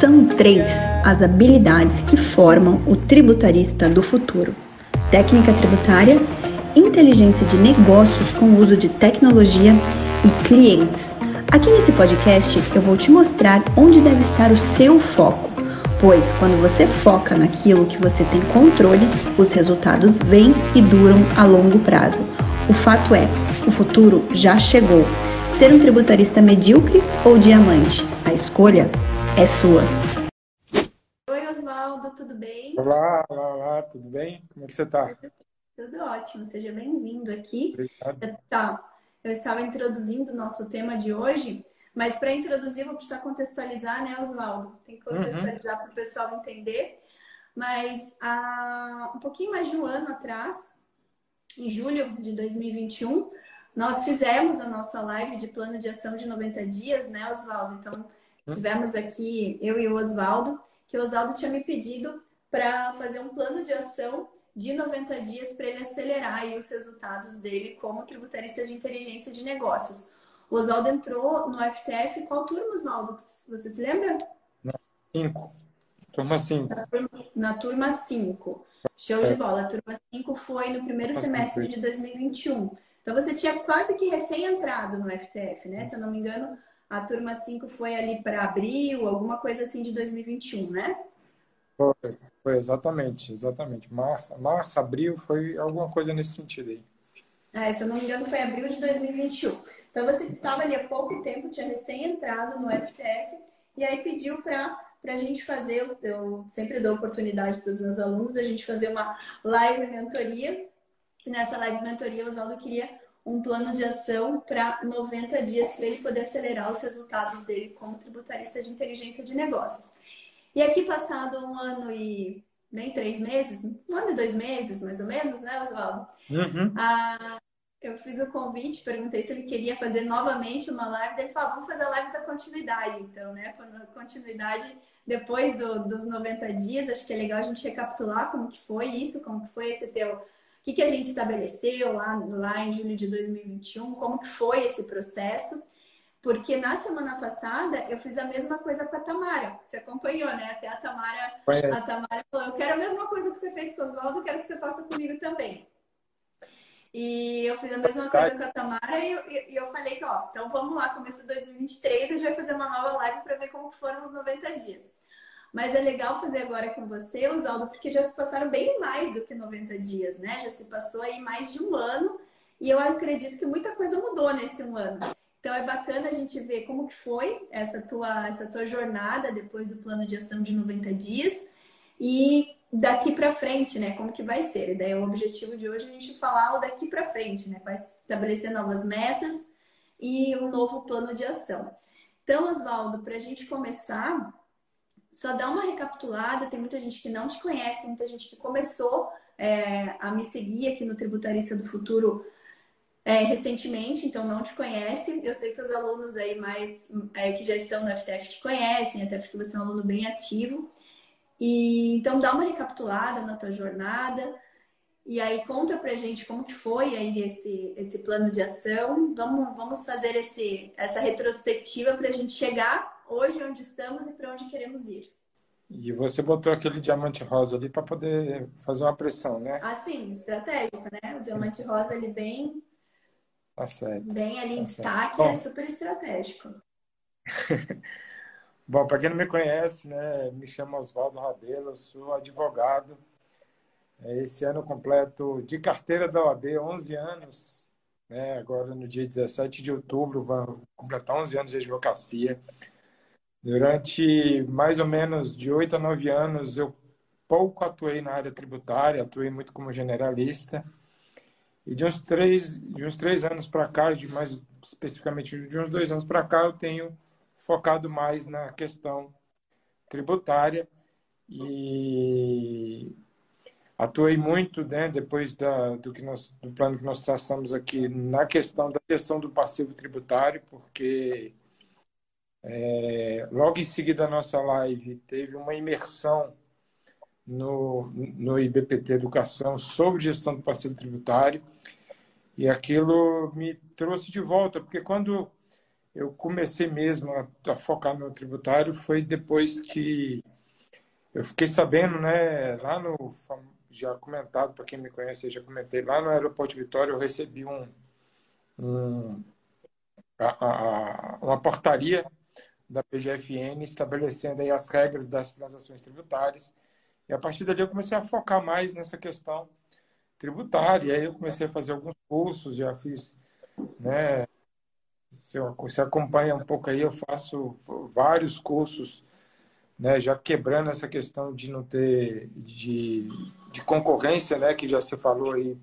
São três as habilidades que formam o tributarista do futuro: técnica tributária, inteligência de negócios com uso de tecnologia e clientes. Aqui nesse podcast eu vou te mostrar onde deve estar o seu foco, pois quando você foca naquilo que você tem controle, os resultados vêm e duram a longo prazo. O fato é, o futuro já chegou. Ser um tributarista medíocre ou diamante? A escolha é sua. Oi, Oswaldo, tudo bem? Olá, olá, olá, tudo bem? Como é que você está? Tudo ótimo, seja bem-vindo aqui. Obrigado. Tá, eu estava introduzindo o nosso tema de hoje, mas para introduzir vou precisar contextualizar, né, Oswaldo? Tem que contextualizar uhum. para o pessoal entender. Mas há um pouquinho mais de um ano atrás, em julho de 2021, nós fizemos a nossa live de plano de ação de 90 dias, né, Oswaldo? Então. Tivemos aqui eu e o Oswaldo, que o Oswaldo tinha me pedido para fazer um plano de ação de 90 dias para ele acelerar os resultados dele como tributarista de inteligência de negócios. O Oswaldo entrou no FTF. Qual turma, Oswaldo? Você se lembra? Na 5. Turma 5. Na turma 5. Show de bola. A turma 5 foi no primeiro semestre de 2021. Então você tinha quase que recém-entrado no FTF, né? Se eu não me engano, a turma 5 foi ali para abril, alguma coisa assim de 2021, né? Foi, foi exatamente, exatamente. Março, março, abril, foi alguma coisa nesse sentido aí. É, se eu não me engano, foi abril de 2021. Então você estava ali há pouco tempo, tinha recém-entrado no FTF, e aí pediu para a gente fazer, eu sempre dou oportunidade para os meus alunos, a gente fazer uma live mentoria nessa live mentoria o Oswaldo queria um plano de ação para 90 dias para ele poder acelerar os resultados dele como tributarista de inteligência de negócios. E aqui, passado um ano e nem três meses, um ano e dois meses, mais ou menos, né, Oswaldo? Uhum. Ah, eu fiz o convite, perguntei se ele queria fazer novamente uma live. Ele falou, vamos fazer a live da continuidade, então, né? Continuidade depois do, dos 90 dias. Acho que é legal a gente recapitular como que foi isso, como que foi esse teu que, que a gente estabeleceu lá, lá em julho de 2021, como que foi esse processo. Porque na semana passada eu fiz a mesma coisa com a Tamara. Você acompanhou, né? Até a Tamara, a Tamara falou: Eu quero a mesma coisa que você fez com o Oswaldo, eu quero que você faça comigo também. E eu fiz a mesma coisa com a Tamara e eu, e eu falei que, ó, então vamos lá, começo de 2023, a gente vai fazer uma nova live para ver como foram os 90 dias. Mas é legal fazer agora com você, Oswaldo, porque já se passaram bem mais do que 90 dias, né? Já se passou aí mais de um ano e eu acredito que muita coisa mudou nesse um ano. Então é bacana a gente ver como que foi essa tua, essa tua jornada depois do plano de ação de 90 dias e daqui para frente, né? Como que vai ser? E daí o objetivo de hoje é a gente falar o daqui para frente, né? Vai estabelecer novas metas e um novo plano de ação. Então, Oswaldo, para a gente começar, só dá uma recapitulada, tem muita gente que não te conhece, muita gente que começou é, a me seguir aqui no Tributarista do Futuro é, recentemente, então não te conhece. Eu sei que os alunos aí mais é, que já estão no FTF te conhecem, até porque você é um aluno bem ativo. E então dá uma recapitulada na tua jornada. E aí conta pra gente como que foi aí esse, esse plano de ação. Vamos, vamos fazer esse, essa retrospectiva para a gente chegar hoje onde estamos e para onde queremos ir. E você botou aquele diamante rosa ali para poder fazer uma pressão, né? Ah, sim, estratégico, né? O diamante rosa ali bem. Tá certo. Bem ali em tá destaque, Bom, é super estratégico. Bom, para quem não me conhece, né, me chamo Oswaldo Rabelo, sou advogado. É, esse ano completo de carteira da OAB, 11 anos. Né, agora, no dia 17 de outubro, vou completar 11 anos de advocacia. Durante mais ou menos de oito a nove anos, eu pouco atuei na área tributária, atuei muito como generalista. E de uns três, de uns três anos para cá, de mais especificamente de uns dois anos para cá, eu tenho focado mais na questão tributária e atuei muito, né, depois da, do, que nós, do plano que nós traçamos aqui, na questão da gestão do passivo tributário, porque é, logo em seguida da nossa live, teve uma imersão no, no IBPT Educação sobre gestão do passivo tributário. E aquilo me trouxe de volta, porque quando eu comecei mesmo a, a focar no tributário foi depois que eu fiquei sabendo, né, lá no já comentado para quem me conhece, já comentei lá no aeroporto Vitória, eu recebi um, um a, a, uma portaria da PGFN estabelecendo aí as regras das, das ações tributárias. E a partir dali eu comecei a focar mais nessa questão tributária. E aí eu comecei a fazer alguns cursos, já fiz, né? Se você acompanha um pouco aí, eu faço vários cursos, né? Já quebrando essa questão de não ter de, de concorrência, né? Que já se falou aí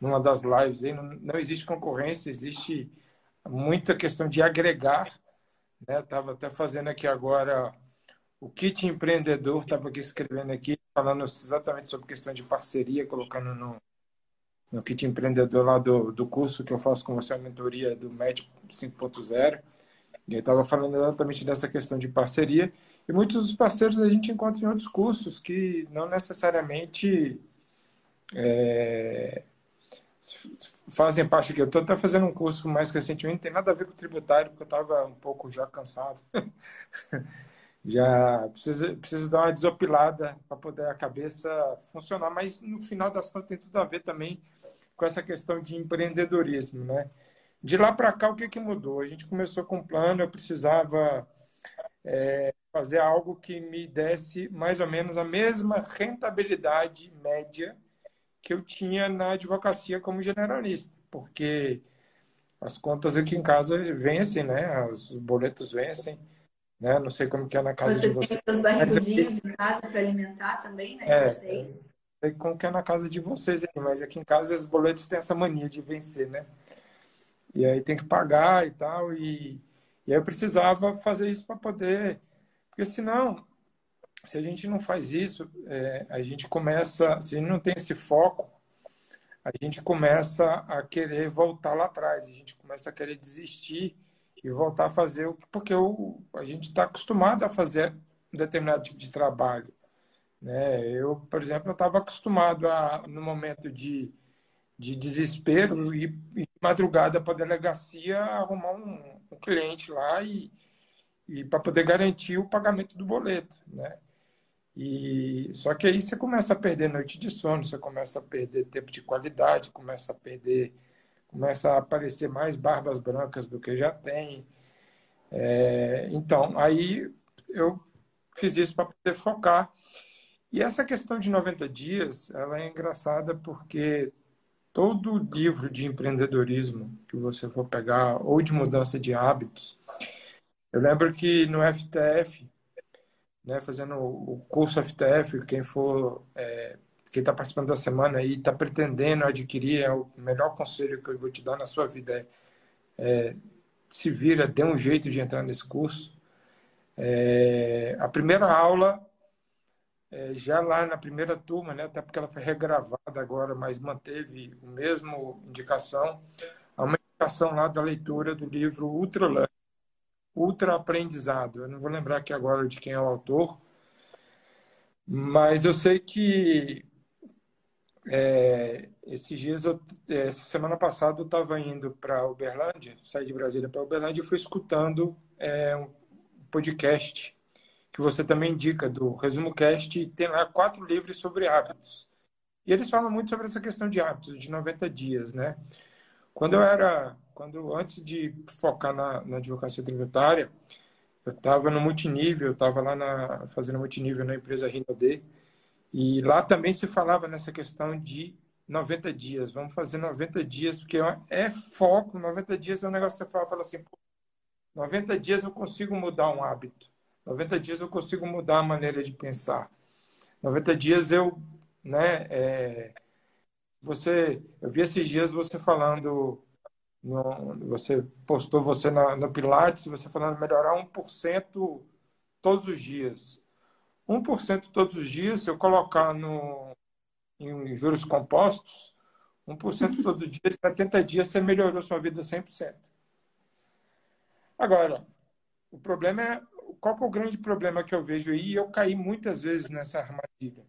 numa das lives aí, não, não existe concorrência, existe muita questão de agregar né? Tava até fazendo aqui agora o kit empreendedor, estava aqui escrevendo aqui, falando exatamente sobre questão de parceria, colocando no, no kit empreendedor lá do, do curso que eu faço com você, a mentoria do MED 5.0. E estava falando exatamente dessa questão de parceria. E muitos dos parceiros a gente encontra em outros cursos que não necessariamente é, fazem parte aqui. Eu estou até fazendo um curso mais recentemente, não tem nada a ver com tributário, porque eu estava um pouco já cansado. já preciso, preciso dar uma desopilada para poder a cabeça funcionar, mas no final das contas tem tudo a ver também com essa questão de empreendedorismo, né? De lá para cá, o que, que mudou? A gente começou com um plano, eu precisava é, fazer algo que me desse mais ou menos a mesma rentabilidade média que eu tinha na advocacia como generalista, porque as contas aqui em casa vencem, né? Os boletos vencem, né? Não sei como que é na casa Você de vocês. Você tem seus barrigudinhos em casa para alimentar também, né? É, sei. Não sei como que é na casa de vocês aí, mas aqui em casa os boletos têm essa mania de vencer, né? E aí tem que pagar e tal, e, e aí eu precisava fazer isso para poder, porque senão se a gente não faz isso, é, a gente começa, se a gente não tem esse foco, a gente começa a querer voltar lá atrás, a gente começa a querer desistir e voltar a fazer o que, porque o, a gente está acostumado a fazer um determinado tipo de trabalho. Né? Eu, por exemplo, estava acostumado a, no momento de, de desespero, ir, ir madrugada para a delegacia arrumar um, um cliente lá e, e para poder garantir o pagamento do boleto, né? E só que aí você começa a perder noite de sono, você começa a perder tempo de qualidade, começa a perder, começa a aparecer mais barbas brancas do que já tem. É, então, aí eu fiz isso para poder focar. E essa questão de 90 dias, ela é engraçada porque todo livro de empreendedorismo que você for pegar, ou de mudança de hábitos, eu lembro que no FTF né, fazendo o curso FTF, quem for, é, quem está participando da semana e está pretendendo adquirir, é o melhor conselho que eu vou te dar na sua vida é, é se vira, dê um jeito de entrar nesse curso. É, a primeira aula, é, já lá na primeira turma, né, até porque ela foi regravada agora, mas manteve o mesmo indicação, há uma indicação lá da leitura do livro Ultra ultra aprendizado. Eu não vou lembrar aqui agora de quem é o autor, mas eu sei que é, esses dias, eu, é, essa semana passada, eu estava indo para Uberlândia, saí de Brasília para Uberlândia e fui escutando é, um podcast que você também indica, do Resumo Cast, e tem lá quatro livros sobre hábitos. E eles falam muito sobre essa questão de hábitos, de 90 dias, né? Quando eu era quando antes de focar na, na advocacia tributária, eu estava no multinível, estava lá na, fazendo multinível na empresa Rinode, e lá também se falava nessa questão de 90 dias. Vamos fazer 90 dias, porque é foco, 90 dias é um negócio que você fala, fala assim, 90 dias eu consigo mudar um hábito. 90 dias eu consigo mudar a maneira de pensar. 90 dias eu, né, é, você, eu vi esses dias você falando no, você postou você na, no Pilates, você falando melhorar 1% todos os dias. 1% todos os dias, se eu colocar no, em juros compostos, 1% todo dia, 70 dias, você melhorou sua vida 100%. Agora, o problema é, qual é o grande problema que eu vejo aí? Eu caí muitas vezes nessa armadilha.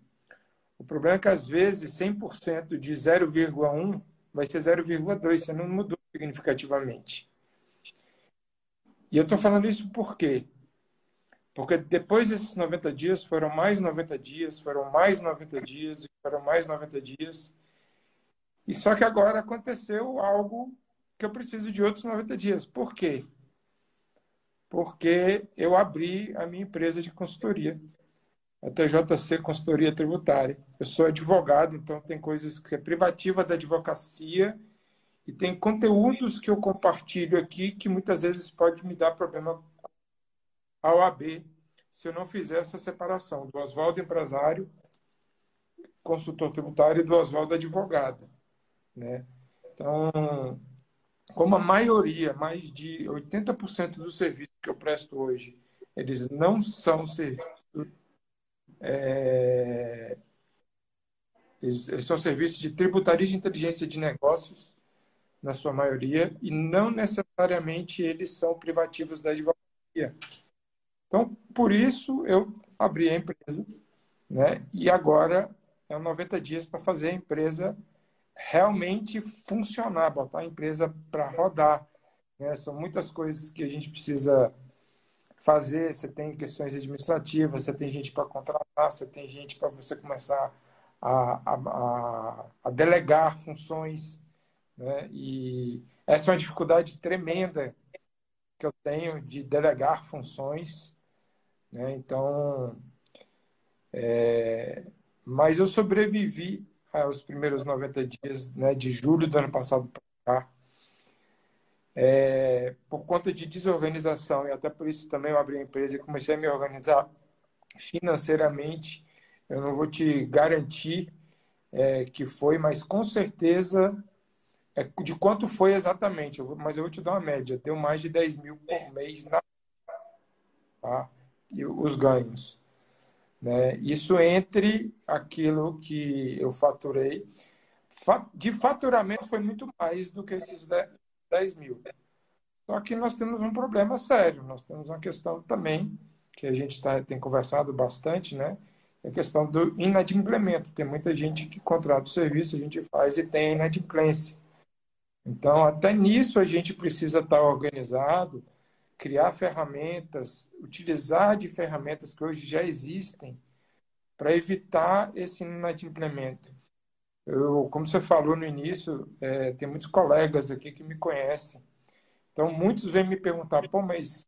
O problema é que, às vezes, 100% de 0,1 vai ser 0,2, você não mudou significativamente. E eu estou falando isso por quê? Porque depois desses 90 dias foram mais 90 dias, foram mais 90 dias, foram mais 90 dias. E só que agora aconteceu algo que eu preciso de outros 90 dias. Por quê? Porque eu abri a minha empresa de consultoria, a TJC Consultoria Tributária. Eu sou advogado, então tem coisas que é privativa da advocacia e tem conteúdos que eu compartilho aqui que muitas vezes pode me dar problema ao AB se eu não fizer essa separação do Oswaldo empresário, consultor tributário, e do Oswaldo advogado. Né? Então, como a maioria, mais de 80% dos serviços que eu presto hoje, eles não são serviços. É, eles, são serviços de tributaria de inteligência de negócios, na sua maioria, e não necessariamente eles são privativos da advocacia. Então, por isso, eu abri a empresa, né? e agora é 90 dias para fazer a empresa realmente funcionar, botar a empresa para rodar. Né? São muitas coisas que a gente precisa fazer. Você tem questões administrativas, você tem gente para contratar, você tem gente para você começar a, a, a, delegar funções. Né? E essa é uma dificuldade tremenda que eu tenho de delegar funções. Né? Então, é... mas eu sobrevivi os primeiros 90 dias né, de julho do ano passado para cá. É, por conta de desorganização, e até por isso também eu abri a empresa e comecei a me organizar financeiramente. Eu não vou te garantir é, que foi, mas com certeza é, de quanto foi exatamente, eu vou, mas eu vou te dar uma média. Deu mais de 10 mil por mês na, tá? e os ganhos. Né? Isso entre aquilo que eu faturei. De faturamento foi muito mais do que esses 10 mil. Só que nós temos um problema sério. Nós temos uma questão também, que a gente tá, tem conversado bastante, né? É a questão do inadimplemento. Tem muita gente que contrata o serviço, a gente faz e tem inadimplência. Então, até nisso a gente precisa estar organizado, criar ferramentas, utilizar de ferramentas que hoje já existem para evitar esse inadimplemento. Eu, como você falou no início, é, tem muitos colegas aqui que me conhecem. Então, muitos vêm me perguntar, pô, mas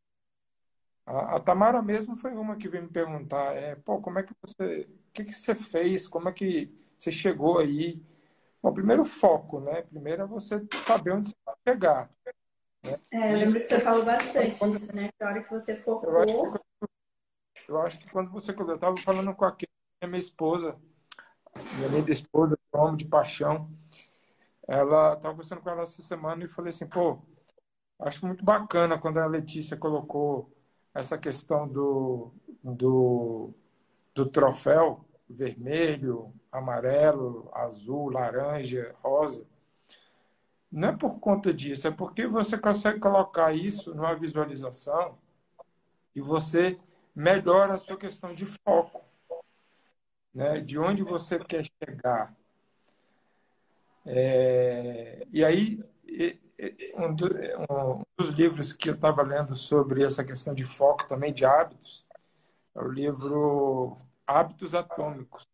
a, a Tamara mesmo foi uma que veio me perguntar, é, pô, como é que você, o que, que você fez, como é que você chegou aí? Bom, primeiro foco, né? Primeiro é você saber onde você vai chegar. Né? É, eu lembro que você falou bastante quando, disso, né? Que a hora que você focou... Eu acho que, eu acho que quando você... Eu estava falando com a minha esposa, minha linda esposa, homem de paixão, ela estava conversando com ela essa semana e falei assim, pô, acho muito bacana quando a Letícia colocou essa questão do, do, do troféu vermelho, amarelo, azul, laranja, rosa. Não é por conta disso, é porque você consegue colocar isso numa visualização e você melhora a sua questão de foco, né? de onde você quer chegar. É... E aí, um, dos livros que eu estava lendo sobre essa questão de foco também, de hábitos, é o livro Hábitos Atômicos.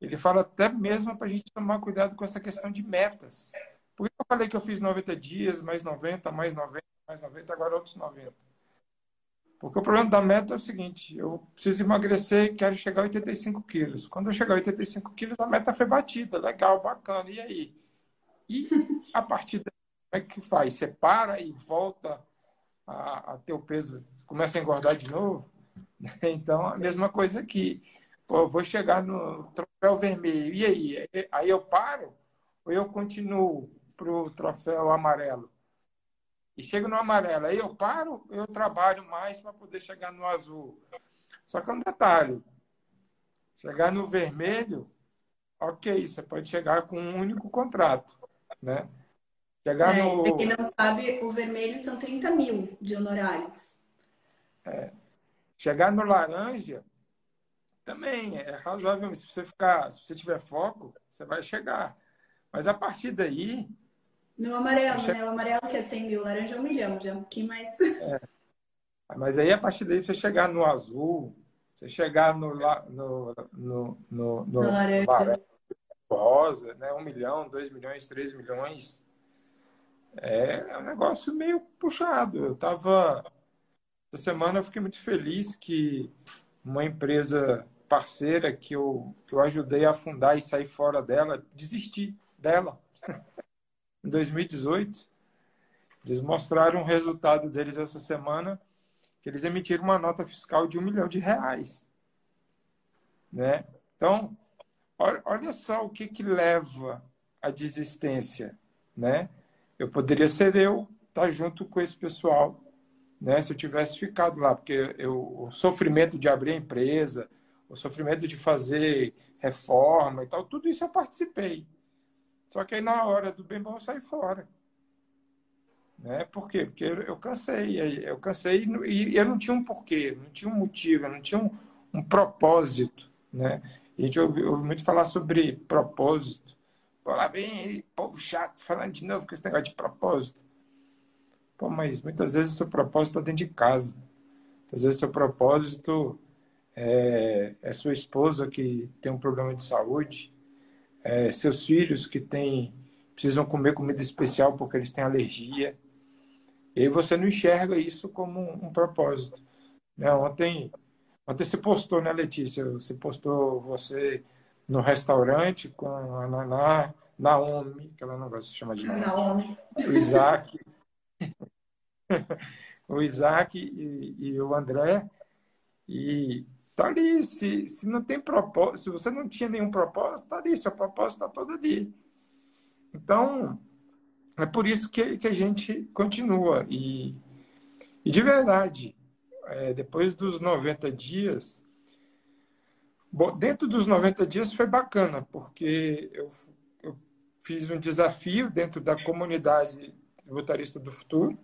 Ele fala até mesmo para a gente tomar cuidado com essa questão de metas. Por que eu falei que eu fiz 90 dias, mais 90, mais 90, mais 90, agora outros 90? Porque o problema da meta é o seguinte: eu preciso emagrecer e quero chegar a 85 quilos. Quando eu chegar a 85 quilos, a meta foi batida. Legal, bacana. E aí? E a partir daí, como é que faz? Você para e volta a, a ter o peso, começa a engordar de novo? Então, a mesma coisa aqui. Pô, vou chegar no troféu vermelho. E aí? Aí eu paro ou eu continuo? para o troféu amarelo. E chego no amarelo. Aí eu paro, eu trabalho mais para poder chegar no azul. Só que é um detalhe. Chegar no vermelho, ok, você pode chegar com um único contrato, né? Chegar é, no... quem não sabe, o vermelho são 30 mil de honorários. É. Chegar no laranja também é razoável. Se você ficar, se você tiver foco, você vai chegar. Mas a partir daí, no amarelo, né? O amarelo que é 100 mil, laranja é um milhão, já um pouquinho mais. É. Mas aí, a partir daí, você chegar no azul, você chegar no, no, no, no, no, laranja. rosa, né? Um milhão, dois milhões, três milhões, é um negócio meio puxado. Eu tava... Essa semana eu fiquei muito feliz que uma empresa parceira que eu, que eu ajudei a fundar e sair fora dela, desisti dela. em 2018, eles mostraram o resultado deles essa semana, que eles emitiram uma nota fiscal de um milhão de reais. Né? Então, olha só o que, que leva à desistência. Né? Eu poderia ser eu, estar tá junto com esse pessoal, né? se eu tivesse ficado lá, porque eu, o sofrimento de abrir a empresa, o sofrimento de fazer reforma e tal, tudo isso eu participei. Só que aí na hora do bem bom eu saí fora. Né? Por quê? Porque eu cansei. Eu cansei e eu não tinha um porquê, não tinha um motivo, não tinha um, um propósito. Né? a gente ouve, ouve, muito falar sobre propósito. Lá vem povo chato falando de novo com esse negócio de propósito. Pô, mas muitas vezes o seu propósito está dentro de casa. Muitas vezes o seu propósito é, é sua esposa que tem um problema de saúde é, seus filhos que têm, precisam comer comida especial porque eles têm alergia. E aí você não enxerga isso como um, um propósito. Né? Ontem, ontem você postou, né, Letícia? Você postou você no restaurante com a Naná, Naomi, que ela não gosta de chamar de Naomi. O Isaac. o Isaac e, e o André. E Tá ali. Se, se não tem propósito, se você não tinha nenhum propósito, tá ali. Seu propósito está todo ali. Então, é por isso que, que a gente continua. E, e de verdade, é, depois dos 90 dias, bom, dentro dos 90 dias foi bacana, porque eu, eu fiz um desafio dentro da comunidade tributarista do futuro,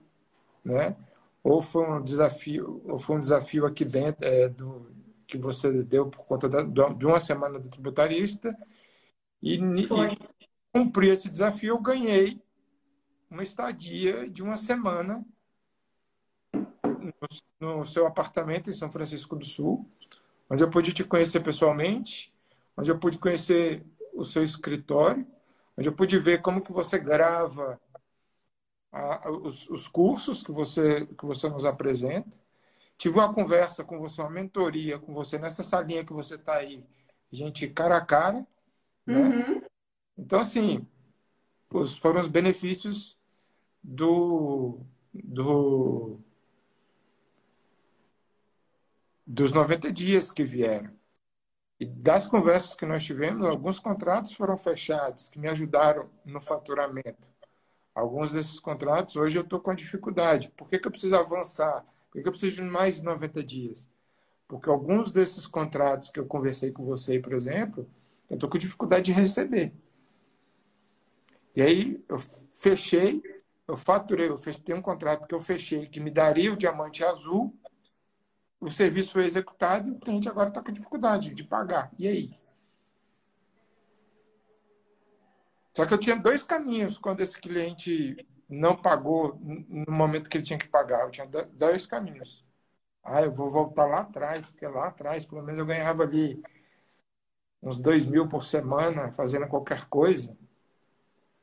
né? Ou foi um desafio, ou foi um desafio aqui dentro é, do, que você deu por conta da, de uma semana do tributarista. E, e cumpri esse desafio, eu ganhei uma estadia de uma semana no, no, seu apartamento em São Francisco do Sul, onde eu pude te conhecer pessoalmente, onde eu pude conhecer o seu escritório, onde eu pude ver como que você grava a, os, os cursos que você, que você nos apresenta, tive uma conversa com você, uma mentoria com você nessa salinha que você está aí, gente cara a cara. Né? Uhum. Então, assim, os, foram os benefícios do, do dos 90 dias que vieram. E das conversas que nós tivemos, alguns contratos foram fechados, que me ajudaram no faturamento. Alguns desses contratos, hoje eu estou com dificuldade. Por que, que eu preciso avançar? Por que eu preciso de mais de 90 dias? Porque alguns desses contratos que eu conversei com você, por exemplo, eu estou com dificuldade de receber. E aí eu fechei, eu faturei, eu fechei, tem um contrato que eu fechei que me daria o diamante azul, o serviço foi executado e o cliente agora está com dificuldade de pagar. E aí? Só que eu tinha dois caminhos quando esse cliente não pagou no momento que ele tinha que pagar. Eu tinha dois caminhos. Ah, eu vou voltar lá atrás, porque lá atrás, pelo menos eu ganhava ali uns dois mil por semana fazendo qualquer coisa,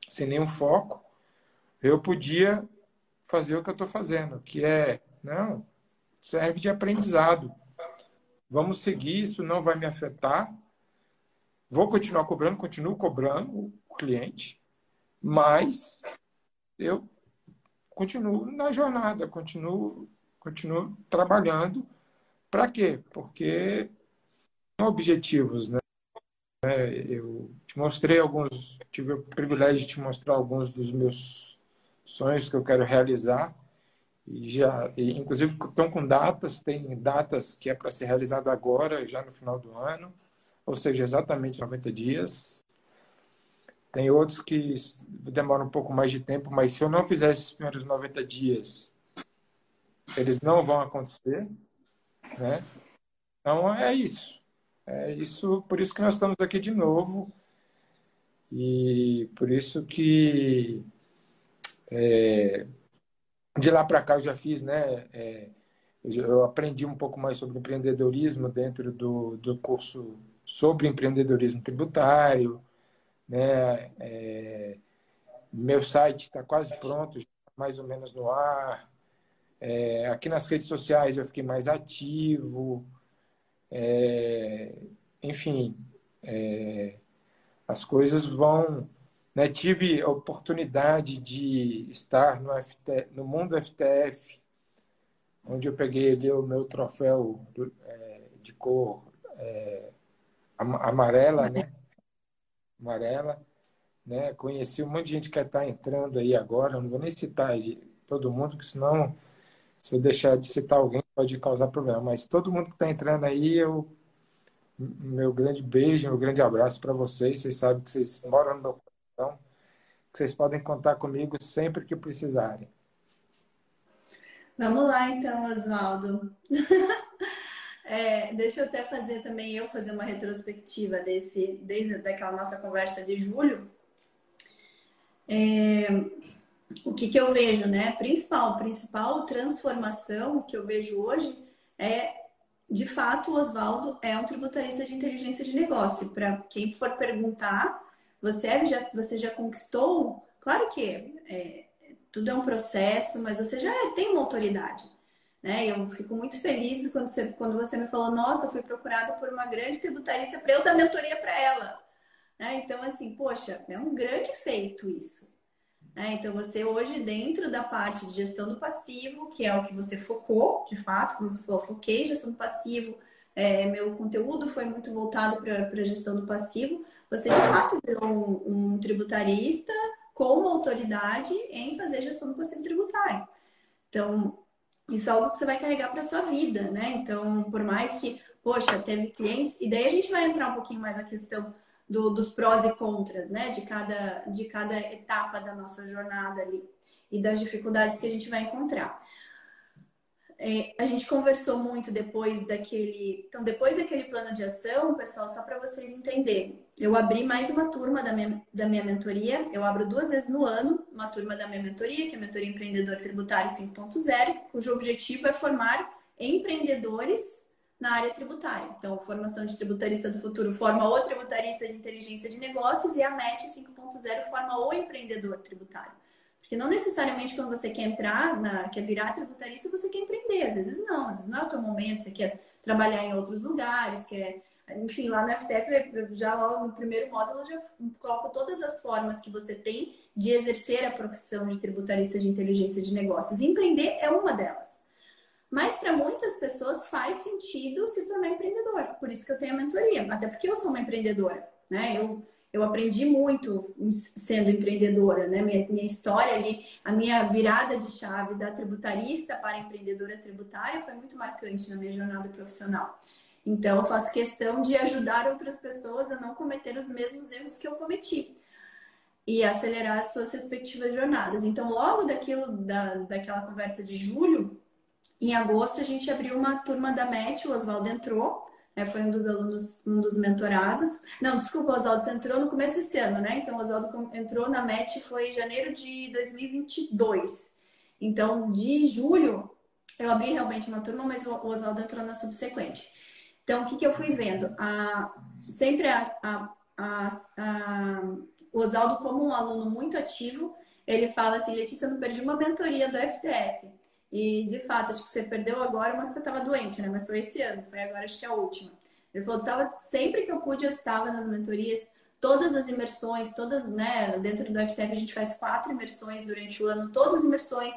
sem nenhum foco. Eu podia fazer o que eu estou fazendo, que é, não, serve de aprendizado. Vamos seguir, isso não vai me afetar. Vou continuar cobrando, continuo cobrando o cliente, mas eu continuo na jornada, continuo, continuo trabalhando. Para quê? Porque são objetivos, né? Eu te mostrei alguns, tive o privilégio de te mostrar alguns dos meus sonhos que eu quero realizar e já, e, inclusive estão com datas, tem datas que é para ser realizado agora, já no final do ano, ou seja, exatamente 90 dias. Tem outros que demoram um pouco mais de tempo, mas se eu não fizer esses primeiros 90 dias, eles não vão acontecer, né? Então é isso. É isso, por isso que nós estamos aqui de novo e por isso que é, de lá para cá eu já fiz, né? É, eu aprendi um pouco mais sobre empreendedorismo dentro do, do curso sobre empreendedorismo tributário, né? É, meu site está quase pronto, mais ou menos no ar. É, aqui nas redes sociais eu fiquei mais ativo. É, enfim, é, as coisas vão. Né? Tive a oportunidade de estar no, FT, no mundo FTF, onde eu peguei ali o meu troféu é, de cor é, amarela, né? Amarela, né? Conheci um monte de gente que está entrando aí agora, não vou nem citar todo mundo, porque senão, se eu deixar de citar alguém, pode causar problema. Mas todo mundo que está entrando aí, eu meu grande beijo, meu grande abraço para vocês. Vocês sabem que vocês moram no meu coração, que vocês podem contar comigo sempre que precisarem. Vamos lá então, Oswaldo. É, deixa eu até fazer também eu fazer uma retrospectiva desse, desde daquela nossa conversa de julho. É, o que, que eu vejo, né? Principal, principal transformação que eu vejo hoje é, de fato, o Oswaldo é um tributarista de inteligência de negócio. Para quem for perguntar, você é, já, você já conquistou? Claro que é, tudo é um processo, mas você já tem uma autoridade. Né? Eu fico muito feliz quando você, quando você me falou, nossa, eu fui procurada por uma grande tributarista para eu dar mentoria para ela. Né? Então, assim, poxa, é um grande feito isso. Né? Então, você hoje, dentro da parte de gestão do passivo, que é o que você focou, de fato, como você falou, foquei gestão do passivo, é, meu conteúdo foi muito voltado para a gestão do passivo, você de fato virou um, um tributarista com autoridade em fazer gestão do passivo tributário. Então, isso é algo que você vai carregar para sua vida, né? Então, por mais que, poxa, teve clientes, e daí a gente vai entrar um pouquinho mais na questão do, dos prós e contras, né? De cada, de cada etapa da nossa jornada ali e das dificuldades que a gente vai encontrar. É, a gente conversou muito depois daquele. Então, depois daquele plano de ação, pessoal, só para vocês entenderem, eu abri mais uma turma da minha, da minha mentoria. Eu abro duas vezes no ano uma turma da minha mentoria, que é a Mentoria Empreendedor Tributário 5.0, cujo objetivo é formar empreendedores na área tributária. Então, formação de tributarista do futuro forma o tributarista de inteligência de negócios e a MET 5.0 forma o empreendedor tributário. Porque não necessariamente quando você quer entrar, na, quer virar tributarista, você quer empreender. Às vezes não, às vezes não é o teu momento, você quer trabalhar em outros lugares, quer. Enfim, lá no FTF, já lá no primeiro módulo, eu já coloco todas as formas que você tem de exercer a profissão de tributarista de inteligência de negócios. E empreender é uma delas. Mas para muitas pessoas faz sentido se tornar empreendedor. Por isso que eu tenho a mentoria. Até porque eu sou uma empreendedora. Né? Eu eu aprendi muito sendo empreendedora, né? Minha, minha história ali, a minha virada de chave da tributarista para empreendedora tributária foi muito marcante na minha jornada profissional. Então, eu faço questão de ajudar outras pessoas a não cometer os mesmos erros que eu cometi e acelerar as suas respectivas jornadas. Então, logo daquilo, da, daquela conversa de julho, em agosto, a gente abriu uma turma da MET, o Oswaldo entrou, é, foi um dos alunos, um dos mentorados. Não, desculpa, o Oswaldo, entrou no começo desse ano, né? Então, o Oswaldo entrou na MET foi em janeiro de 2022. Então, de julho, eu abri realmente uma turma, mas o Oswaldo entrou na subsequente. Então, o que, que eu fui vendo? A, sempre a, a, a, a, o Oswaldo, como um aluno muito ativo, ele fala assim, Letícia, eu não perdi uma mentoria do FTF. E, de fato, acho que você perdeu agora uma que você estava doente, né? Mas foi esse ano, foi agora, acho que é a última. Ele falou, tava, sempre que eu pude, eu estava nas mentorias, todas as imersões, todas, né? Dentro do FTF a gente faz quatro imersões durante o ano, todas as imersões,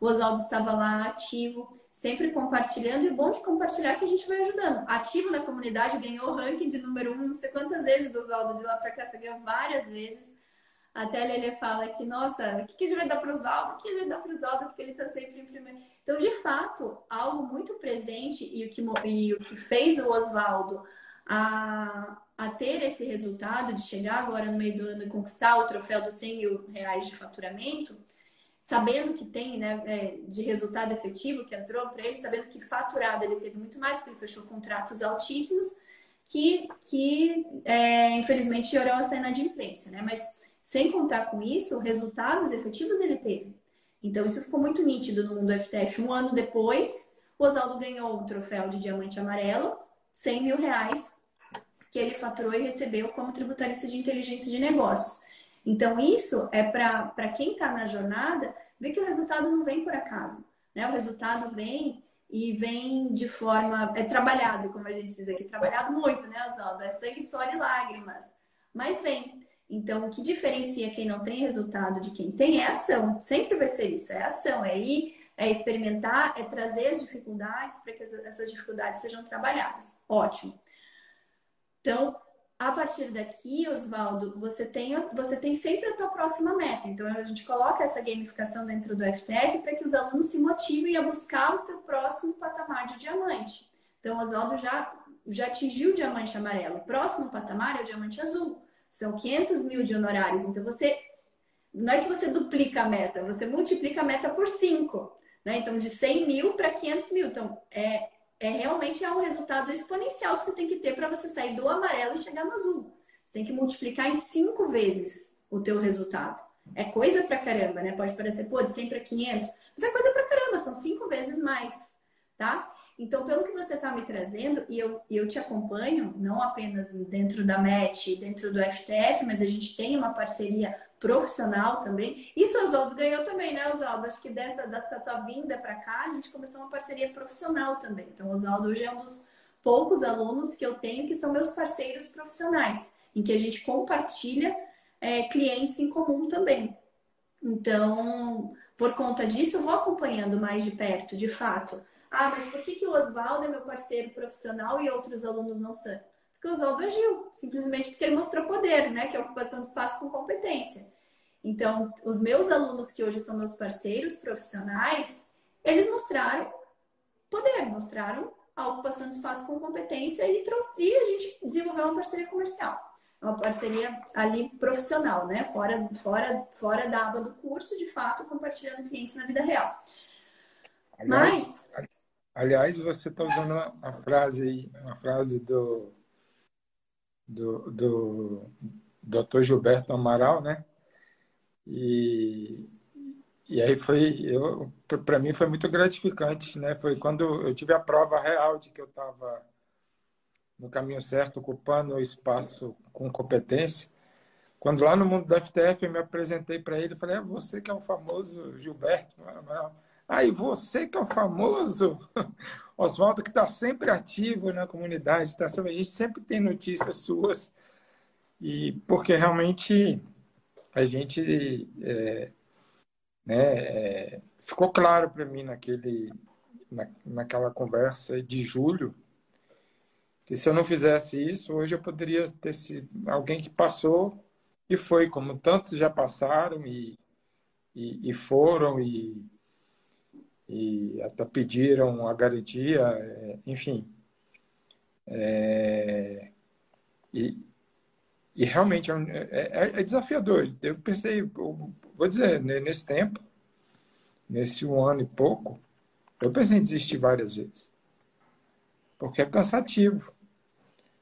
o Oswaldo estava lá ativo, sempre compartilhando, e bom de compartilhar é que a gente vai ajudando. Ativo na comunidade, ganhou o ranking de número um, não sei quantas vezes, Oswaldo, de lá para cá, você ganhou várias vezes. Até a Lelê fala que, nossa, o que, que a gente vai dar para o Oswaldo? O que a gente vai dar para o Oswaldo? Porque ele está sempre em primeiro. Então, de fato, algo muito presente e o que, e o que fez o Oswaldo a, a ter esse resultado de chegar agora no meio do ano e conquistar o troféu dos 100 mil reais de faturamento, sabendo que tem né, é, de resultado efetivo que entrou para ele, sabendo que faturado ele teve muito mais, porque ele fechou contratos altíssimos, que, que é, infelizmente gerou a cena de imprensa, né? Mas sem contar com isso, resultados efetivos ele teve. Então, isso ficou muito nítido no mundo do FTF. Um ano depois, o Oswaldo ganhou o troféu de diamante amarelo, 100 mil reais, que ele faturou e recebeu como tributarista de inteligência de negócios. Então, isso é para quem está na jornada ver que o resultado não vem por acaso. Né? O resultado vem e vem de forma. É trabalhado, como a gente diz aqui, trabalhado muito, né, Oswaldo? É sangue, suor e lágrimas. Mas vem. Então, o que diferencia quem não tem resultado de quem tem é ação. Sempre vai ser isso: é ação, é ir, é experimentar, é trazer as dificuldades para que essas dificuldades sejam trabalhadas. Ótimo. Então, a partir daqui, Oswaldo, você tem, você tem sempre a tua próxima meta. Então, a gente coloca essa gamificação dentro do FTF para que os alunos se motivem a buscar o seu próximo patamar de diamante. Então, Oswaldo já, já atingiu o diamante amarelo. O próximo patamar é o diamante azul. São 500 mil de honorários. Então, você não é que você duplica a meta, você multiplica a meta por 5. Né? Então, de 100 mil para 500 mil. Então, é, é realmente é um resultado exponencial que você tem que ter para você sair do amarelo e chegar no azul. Você tem que multiplicar em cinco vezes o teu resultado. É coisa pra caramba, né? Pode parecer, pô, de 100 para 500, mas é coisa pra caramba, são cinco vezes mais, tá? Então, pelo que você está me trazendo, e eu, eu te acompanho, não apenas dentro da MET, dentro do FTF, mas a gente tem uma parceria profissional também. Isso o Oswaldo ganhou também, né, Oswaldo? Acho que dessa, dessa tua vinda para cá, a gente começou uma parceria profissional também. Então, Oswaldo hoje é um dos poucos alunos que eu tenho que são meus parceiros profissionais, em que a gente compartilha é, clientes em comum também. Então, por conta disso, eu vou acompanhando mais de perto, de fato. Ah, mas por que, que o Oswaldo é meu parceiro profissional e outros alunos não são? Porque o Oswaldo agiu, simplesmente porque ele mostrou poder, né? Que é a ocupação de espaço com competência. Então, os meus alunos que hoje são meus parceiros profissionais, eles mostraram poder, mostraram a ocupação de espaço com competência e, trouxe, e a gente desenvolveu uma parceria comercial. Uma parceria ali profissional, né? Fora, fora, fora da aba do curso, de fato, compartilhando clientes na vida real. Aliás, Mas... aliás você está usando a frase, uma frase do do, do Dr. Gilberto Amaral, né? E, e aí foi, para mim foi muito gratificante, né? Foi quando eu tive a prova real de que eu estava no caminho certo, ocupando o espaço com competência. Quando lá no mundo da FTF eu me apresentei para ele, falei: é você que é o famoso Gilberto Amaral. Aí você que é o famoso Oswaldo, que está sempre ativo na comunidade, tá sempre, a gente sempre tem notícias suas, e porque realmente a gente é, né, é, ficou claro para mim naquele, na, naquela conversa de julho que se eu não fizesse isso, hoje eu poderia ter sido alguém que passou e foi, como tantos já passaram e, e, e foram e e até pediram a garantia, é, enfim. É, e, e realmente é, é, é, desafiador. Eu pensei, vou dizer, nesse tempo, nesse um ano e pouco, eu pensei em desistir várias vezes. Porque é cansativo.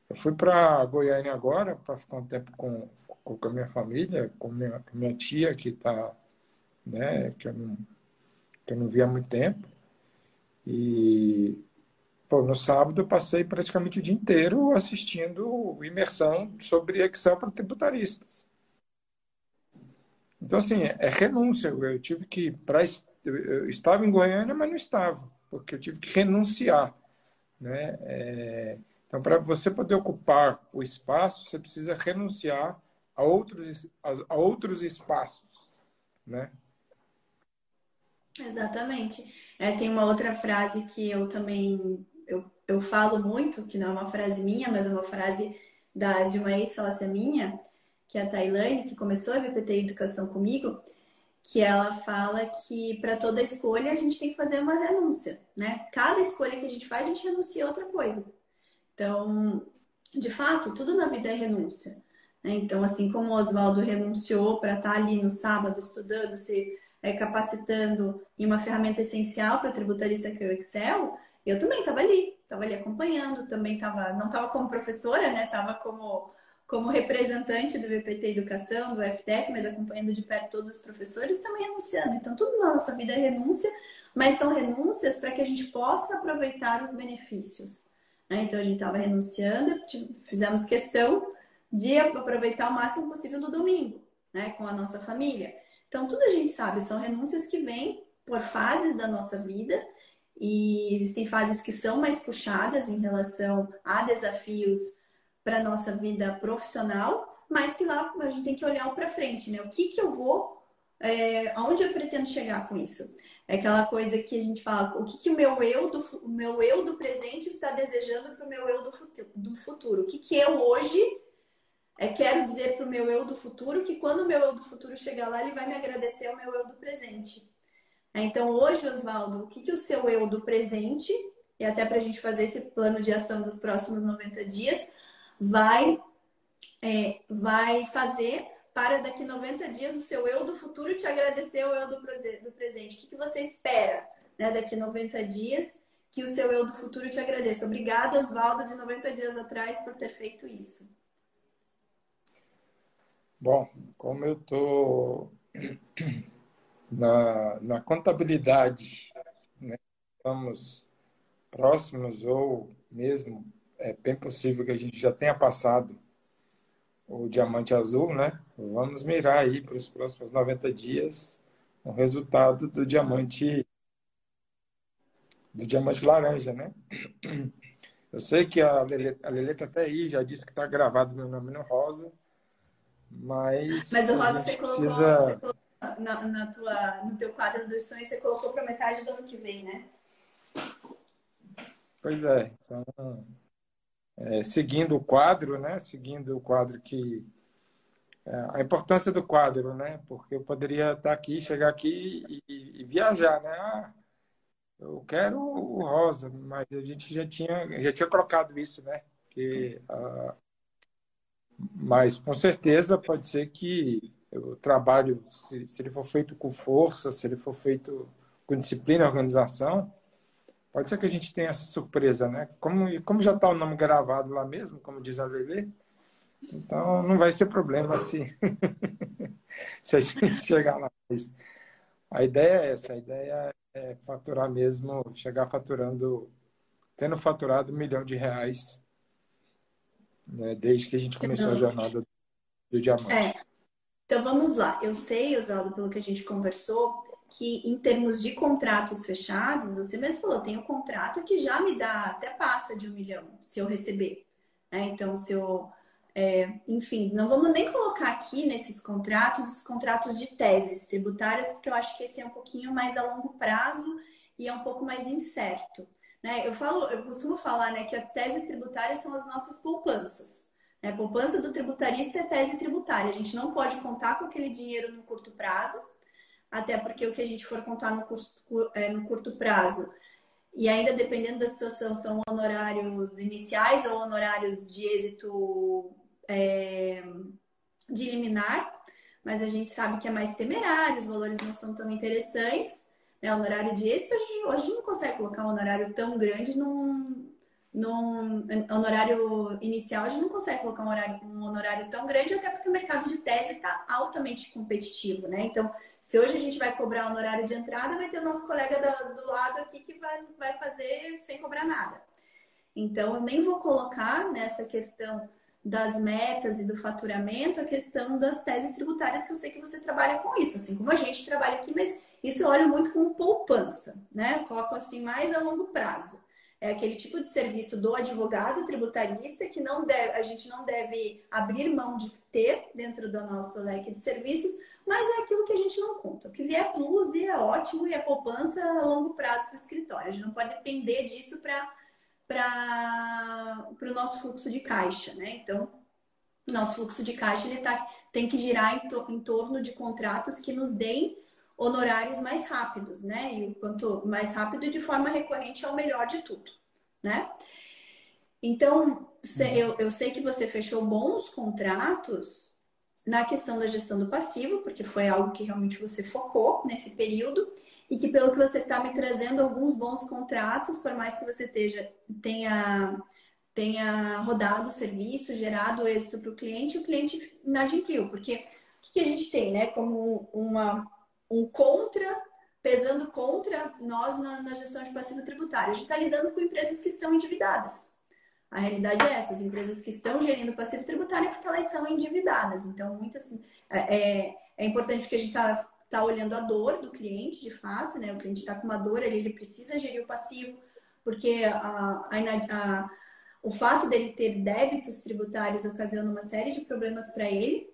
Eu fui para Goiânia agora para ficar um tempo com, com a minha família, com minha, com minha tia que está, né, que eu não que eu não via há muito tempo. E pô, no sábado eu passei praticamente o dia inteiro assistindo imersão sobre Excel para tributaristas. Então, assim, é renúncia. Eu tive que. Pra, eu estava em Goiânia, mas não estava, porque eu tive que renunciar. Né? É, então, para você poder ocupar o espaço, você precisa renunciar a outros, a, outros espaços. Né? Exatamente. É, tem uma outra frase que eu também eu, eu falo muito, que não é uma frase minha, mas é uma frase da, de uma ex-sócia minha, que é a Tailane, que começou a VPT Educação comigo, que ela fala que para toda escolha a gente tem que fazer uma renúncia, né? Cada escolha que a gente faz, a gente renuncia a outra coisa. Então, de fato, tudo na vida é renúncia. Né? Então, assim como o Oswaldo renunciou para estar tá ali no sábado estudando, se é, capacitando em uma ferramenta essencial para tributarista que é o Excel, eu também estava ali, estava ali acompanhando, também estava, não estava como professora, né? Estava como, como representante do VPT Educação, do FTF, mas acompanhando de perto todos os professores também anunciando. Então, tudo na nossa vida é renúncia, mas são renúncias para que a gente possa aproveitar os benefícios. Né? Então a gente estava renunciando, fizemos questão de aproveitar o máximo possível do domingo, né, com a nossa família. Então tudo a gente sabe, são renúncias que vêm por fases da nossa vida e existem fases que são mais puxadas em relação a desafios para nossa vida profissional, mas que lá a gente tem que olhar para frente, né? O que que eu vou, é, aonde eu pretendo chegar com isso? É aquela coisa que a gente fala, o que, que o meu eu do o meu eu do presente está desejando para o meu eu do futuro, do futuro? O que, que eu hoje é, quero dizer para o meu eu do futuro que quando o meu eu do futuro chegar lá, ele vai me agradecer ao meu eu do presente. É, então, hoje, Oswaldo, o que, que o seu eu do presente, e até para a gente fazer esse plano de ação dos próximos 90 dias, vai, é, vai fazer para daqui 90 dias o seu eu do futuro te agradecer ao eu do, do presente. O que, que você espera né, daqui 90 dias que o seu eu do futuro te agradeça? Obrigada, Oswaldo, de 90 dias atrás, por ter feito isso. Bom, como eu estou na, na contabilidade, né, estamos próximos ou mesmo é bem possível que a gente já tenha passado o diamante azul, né? Vamos mirar aí para os próximos 90 dias o resultado do diamante do diamante laranja, né? Eu sei que a Leleta, a Leleta até aí já disse que está gravado meu nome no rosa, mas mas o rosa você colocou, precisa... você colocou na, na, tua, no teu quadro dos sonhos você colocou para metade do ano que vem, né? Pois é. Então, é, seguindo o quadro, né? Seguindo o quadro que é, a importância do quadro, né? Porque eu poderia estar aqui, chegar aqui e, e viajar, né? Ah, eu quero o rosa, mas a gente já tinha já tinha colocado isso, né? Que, mas com certeza pode ser que o trabalho, se, se ele for feito com força, se ele for feito com disciplina e organização, Pode ser que a gente tenha essa surpresa, né? Como, como já está o nome gravado lá mesmo, como diz a Lele, então não vai ser problema se, se a gente chegar lá. A ideia é essa, a ideia é faturar mesmo, chegar faturando, tendo faturado um milhão de reais né, desde que a gente começou a jornada do diamante. É. Então vamos lá. Eu sei, Oswaldo, pelo que a gente conversou, que em termos de contratos fechados, você mesmo falou, tem um contrato que já me dá até passa de um milhão se eu receber. Né? Então, se eu. É, enfim, não vamos nem colocar aqui nesses contratos os contratos de teses tributárias, porque eu acho que esse é um pouquinho mais a longo prazo e é um pouco mais incerto. Né? Eu falo, eu costumo falar né, que as teses tributárias são as nossas poupanças. Né? Poupança do tributarista é tese tributária. A gente não pode contar com aquele dinheiro no curto prazo, até porque o que a gente for contar no, curto, é, no curto prazo, e ainda dependendo da situação, são honorários iniciais ou honorários de êxito é, de liminar, mas a gente sabe que é mais temerário, os valores não são tão interessantes. Né? Honorário de êxito, a gente não consegue colocar um honorário tão grande num, num honorário inicial, a gente não consegue colocar um honorário, um honorário tão grande, até porque o mercado de tese está altamente competitivo, né? Então, se hoje a gente vai cobrar honorário de entrada, vai ter o nosso colega do, do lado aqui que vai, vai fazer sem cobrar nada. Então, eu nem vou colocar nessa questão das metas e do faturamento a questão das teses tributárias, que eu sei que você trabalha com isso, assim como a gente trabalha aqui, mas isso eu olho muito como poupança, né? Eu coloco assim mais a longo prazo. É aquele tipo de serviço do advogado tributarista que não deve, a gente não deve abrir mão de ter dentro do nosso leque de serviços, mas é aquilo que a gente não conta. O que vier plus e é ótimo e é poupança a longo prazo para o escritório. A gente não pode depender disso para o nosso fluxo de caixa, né? Então, nosso fluxo de caixa ele tá, tem que girar em, to, em torno de contratos que nos deem honorários mais rápidos, né? E quanto mais rápido e de forma recorrente é o melhor de tudo, né? Então, eu, eu sei que você fechou bons contratos na questão da gestão do passivo, porque foi algo que realmente você focou nesse período, e que pelo que você está me trazendo alguns bons contratos, por mais que você esteja, tenha, tenha rodado o serviço, gerado êxito para o cliente, o cliente inadimpliu, porque o que a gente tem, né, como uma, um contra pesando contra nós na, na gestão de passivo tributário. A gente está lidando com empresas que estão endividadas. A realidade é essa, as empresas que estão gerindo passivo tributário é porque elas são endividadas. Então, muitas, é, é, é importante que a gente está tá olhando a dor do cliente, de fato, né? O cliente está com uma dor ali, ele precisa gerir o passivo, porque a, a, a, o fato dele ter débitos tributários ocasiona uma série de problemas para ele,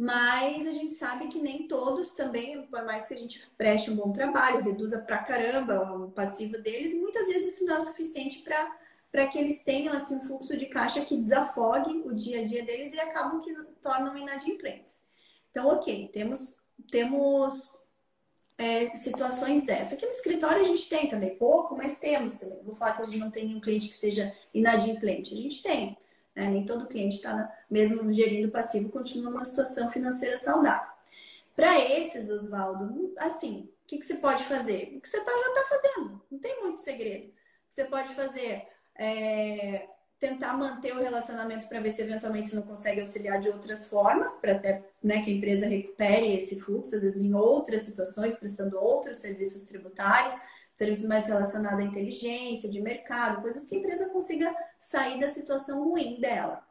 mas a gente sabe que nem todos também, por mais que a gente preste um bom trabalho, reduza pra caramba o passivo deles, muitas vezes isso não é suficiente para que eles tenham assim, um fluxo de caixa que desafogue o dia a dia deles e acabam que tornam inadimplentes. Então, ok, temos, temos é, situações dessa. Aqui no escritório a gente tem também pouco, mas temos também. Vou falar que a gente não tem nenhum cliente que seja inadimplente. A gente tem. Né? Nem todo cliente está, mesmo gerindo passivo, continua numa situação financeira saudável. Para esses, Oswaldo, assim, o que, que você pode fazer? O que você tá, já está fazendo, não tem muito segredo. Você pode fazer é, tentar manter o relacionamento para ver se eventualmente você não consegue auxiliar de outras formas, para até né, que a empresa recupere esse fluxo, às vezes em outras situações, prestando outros serviços tributários serviços mais relacionados à inteligência, de mercado, coisas que a empresa consiga sair da situação ruim dela.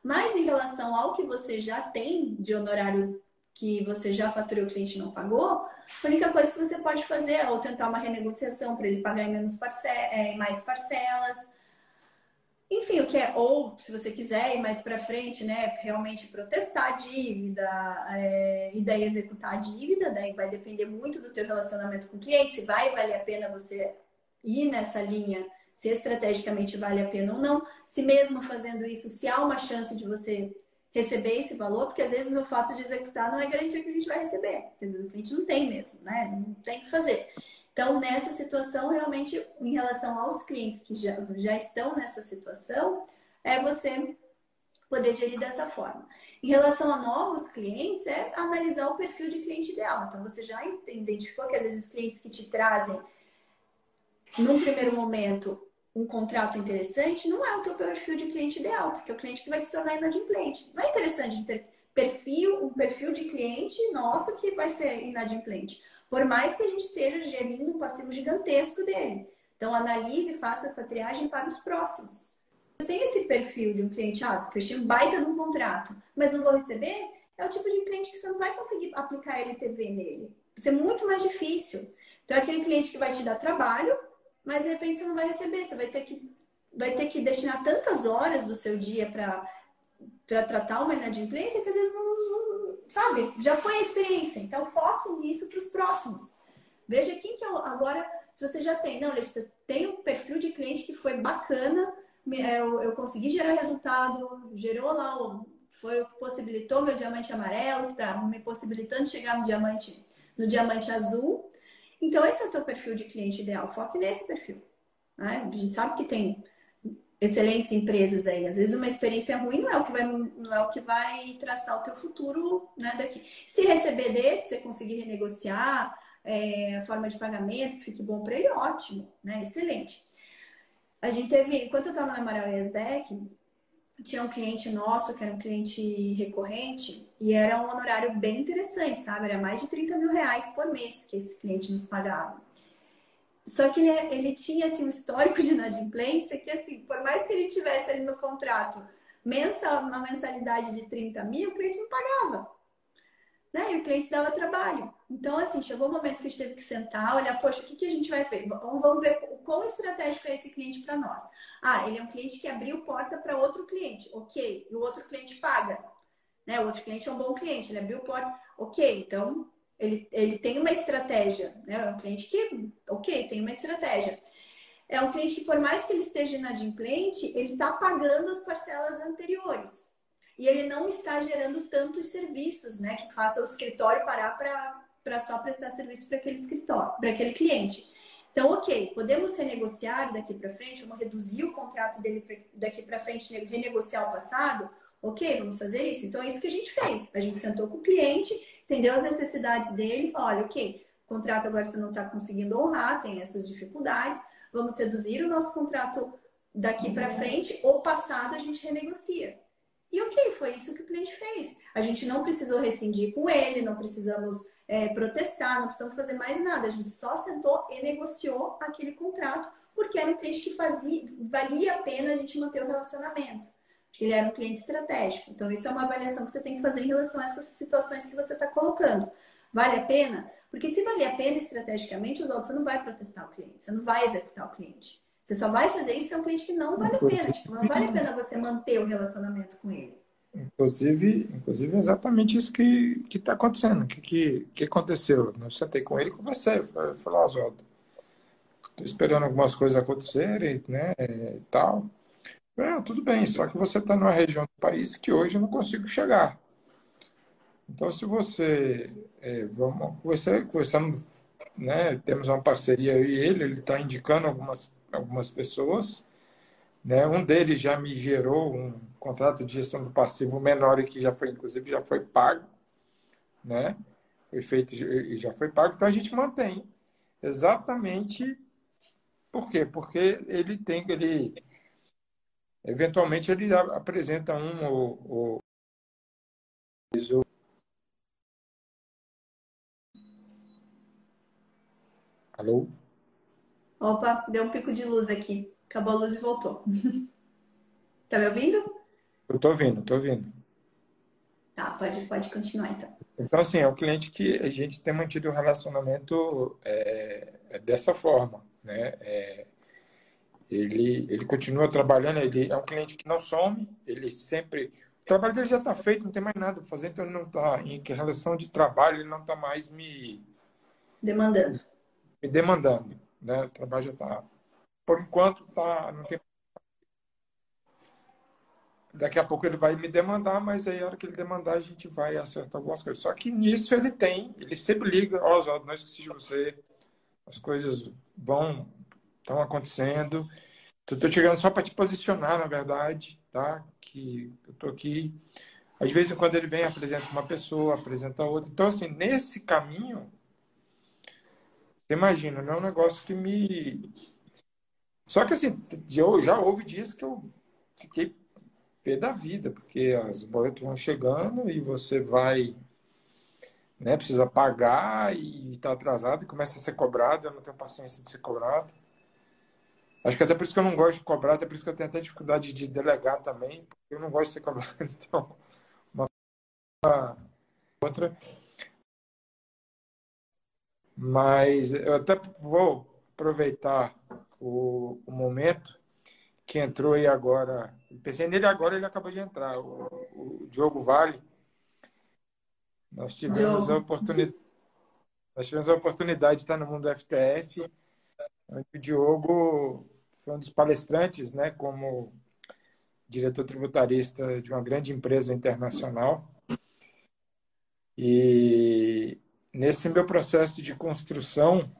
Mas em relação ao que você já tem de honorários que você já faturou e o cliente não pagou, a única coisa que você pode fazer é ou tentar uma renegociação para ele pagar em menos parce é, mais parcelas, enfim, o que é, ou se você quiser ir mais para frente, né, realmente protestar a dívida é, e daí executar a dívida, daí vai depender muito do teu relacionamento com o cliente, se vai valer a pena você ir nessa linha, se estrategicamente vale a pena ou não, se mesmo fazendo isso, se há uma chance de você receber esse valor, porque às vezes o fato de executar não é garantia que a gente vai receber, às vezes o cliente não tem mesmo, né, não tem que fazer. Então, nessa situação, realmente, em relação aos clientes que já, já estão nessa situação, é você poder gerir dessa forma. Em relação a novos clientes, é analisar o perfil de cliente ideal. Então, você já identificou que às vezes clientes que te trazem, num primeiro momento, um contrato interessante, não é o teu perfil de cliente ideal, porque é o cliente que vai se tornar inadimplente. Não é interessante ter perfil, um perfil de cliente nosso que vai ser inadimplente. Por mais que a gente esteja gerindo um passivo gigantesco dele. Então, analise e faça essa triagem para os próximos. Você tem esse perfil de um cliente, ah, fechei um baita num contrato, mas não vou receber, é o tipo de cliente que você não vai conseguir aplicar LTV nele. Vai ser muito mais difícil. Então, é aquele cliente que vai te dar trabalho, mas de repente você não vai receber. Você vai ter que, vai ter que destinar tantas horas do seu dia para tratar uma inadimplência que às vezes não, sabe, já foi a experiência. Então, foque nisso para os próximos. Veja quem que é agora, se você já tem, não, você tem um perfil de cliente que foi bacana, é, eu, eu consegui gerar resultado, gerou lá, foi o que possibilitou meu diamante amarelo, tá me possibilitando chegar no diamante, no diamante azul. Então, esse é o teu perfil de cliente ideal. Foque nesse perfil. Né? A gente sabe que tem excelentes empresas aí. Às vezes uma experiência ruim não é o que vai, não é o que vai traçar o teu futuro né, daqui. Se receber desse, você conseguir renegociar é, a forma de pagamento, que fique bom para ele, ótimo, né? Excelente. A gente teve, enquanto eu estava na Amaral Yasbeck, tinha um cliente nosso, que era um cliente recorrente, e era um honorário bem interessante, sabe? Era mais de 30 mil reais por mês que esse cliente nos pagava. Só que ele, ele tinha assim, um histórico de inadimplência que, assim, por mais que ele tivesse ali no contrato mensal, uma mensalidade de 30 mil, o cliente não pagava. Né? E o cliente dava trabalho. Então, assim, chegou o momento que a gente teve que sentar, olhar, poxa, o que, que a gente vai ver? Vamos ver o quão estratégico é esse cliente para nós. Ah, ele é um cliente que abriu porta para outro cliente, ok. E o outro cliente paga. Né? O outro cliente é um bom cliente, ele abriu porta, ok. Então, ele, ele tem uma estratégia, né? É um cliente que, ok, tem uma estratégia. É um cliente que, por mais que ele esteja inadimplente, ele está pagando as parcelas anteriores. E ele não está gerando tantos serviços, né? Que faça o escritório parar para só prestar serviço para aquele escritório, para aquele cliente. Então, ok, podemos renegociar daqui para frente, vamos reduzir o contrato dele daqui para frente, renegociar o passado? Ok, vamos fazer isso. Então, é isso que a gente fez. A gente sentou com o cliente entendeu as necessidades dele e falou: olha, ok, o contrato agora você não está conseguindo honrar, tem essas dificuldades, vamos reduzir o nosso contrato daqui para frente, ou passado a gente renegocia. E ok, foi isso que o cliente fez. A gente não precisou rescindir com ele, não precisamos é, protestar, não precisamos fazer mais nada. A gente só sentou e negociou aquele contrato, porque era um cliente que fazia, valia a pena a gente manter o relacionamento. Ele era um cliente estratégico. Então, isso é uma avaliação que você tem que fazer em relação a essas situações que você está colocando. Vale a pena? Porque se valer a pena estrategicamente, os outros, você não vai protestar o cliente, você não vai executar o cliente. Você só vai fazer isso se é um cliente que não vale a pena. Tipo, não vale a pena você manter o relacionamento com ele. Inclusive, inclusive é exatamente isso que está acontecendo. O que, que, que, aconteceu? Eu sentei com ele e conversei. Falei, Oswaldo, estou esperando algumas coisas acontecerem, né, e tal. É, tudo bem, só que você está numa região do país que hoje eu não consigo chegar. Então, se você. É, vamos conversar, conversando, né, temos uma parceria eu e ele, ele está indicando algumas, algumas pessoas. Né? Um deles já me gerou um contrato de gestão do passivo menor e que já foi, inclusive, já foi pago. Né? Foi feito e já foi pago. Então, a gente mantém exatamente. Por quê? Porque ele tem. Ele, eventualmente, ele apresenta um ou, ou Alô? Opa, deu um pico de luz aqui. Acabou a luz e voltou. tá me ouvindo? Eu tô ouvindo, tô ouvindo. Tá, pode, pode continuar então. Então, assim, é um cliente que a gente tem mantido o um relacionamento é, é, dessa forma, né? É, ele, ele continua trabalhando, ele é um cliente que não some, ele sempre... O trabalho dele já está feito, não tem mais nada para fazer, então ele não está... Em relação de trabalho, ele não está mais me... Demandando me demandando. Né? O trabalho já está. Por enquanto, tá, não tem. Daqui a pouco ele vai me demandar, mas aí, a hora que ele demandar, a gente vai acertar algumas coisas. Só que nisso ele tem, ele sempre liga: Ó, oh, Oswaldo, não esqueci de você, as coisas vão, estão acontecendo. Estou chegando só para te posicionar, na verdade, tá? Que eu estou aqui. Às vezes, quando ele vem, apresenta uma pessoa, apresenta outra. Então, assim, nesse caminho, você imagina, não é um negócio que me. Só que assim, eu já houve dias que eu fiquei pé da vida, porque as boletas vão chegando e você vai. Né, precisa pagar e está atrasado e começa a ser cobrado. Eu não tenho paciência de ser cobrado. Acho que até por isso que eu não gosto de cobrar, até por isso que eu tenho até dificuldade de delegar também, porque eu não gosto de ser cobrado. Então, uma outra. Mas eu até vou aproveitar o, o momento que entrou aí agora. Pensei nele agora, ele acabou de entrar, o, o Diogo Vale. Nós tivemos Diogo. a oportunidade. Nós tivemos a oportunidade de estar no mundo do FTF, o Diogo foi um dos palestrantes, né, como diretor tributarista de uma grande empresa internacional. E nesse meu processo de construção,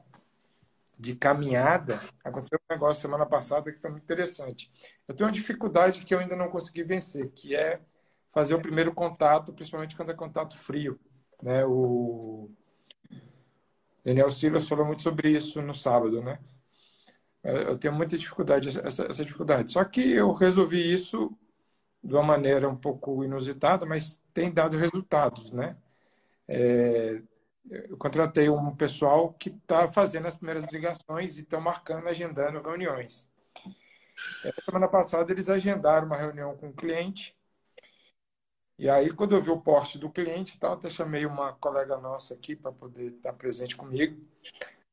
de caminhada, aconteceu um negócio semana passada que foi muito interessante. Eu tenho uma dificuldade que eu ainda não consegui vencer, que é fazer o primeiro contato, principalmente quando é contato frio. Né? O Daniel Silas falou muito sobre isso no sábado, né? Eu tenho muita dificuldade, essa, essa dificuldade. Só que eu resolvi isso de uma maneira um pouco inusitada, mas tem dado resultados, né? É, eu contratei um pessoal que está fazendo as primeiras ligações e estão marcando, agendando reuniões. Essa semana passada eles agendaram uma reunião com o cliente. E aí, quando eu vi o poste do cliente, tal, até chamei uma colega nossa aqui para poder estar presente comigo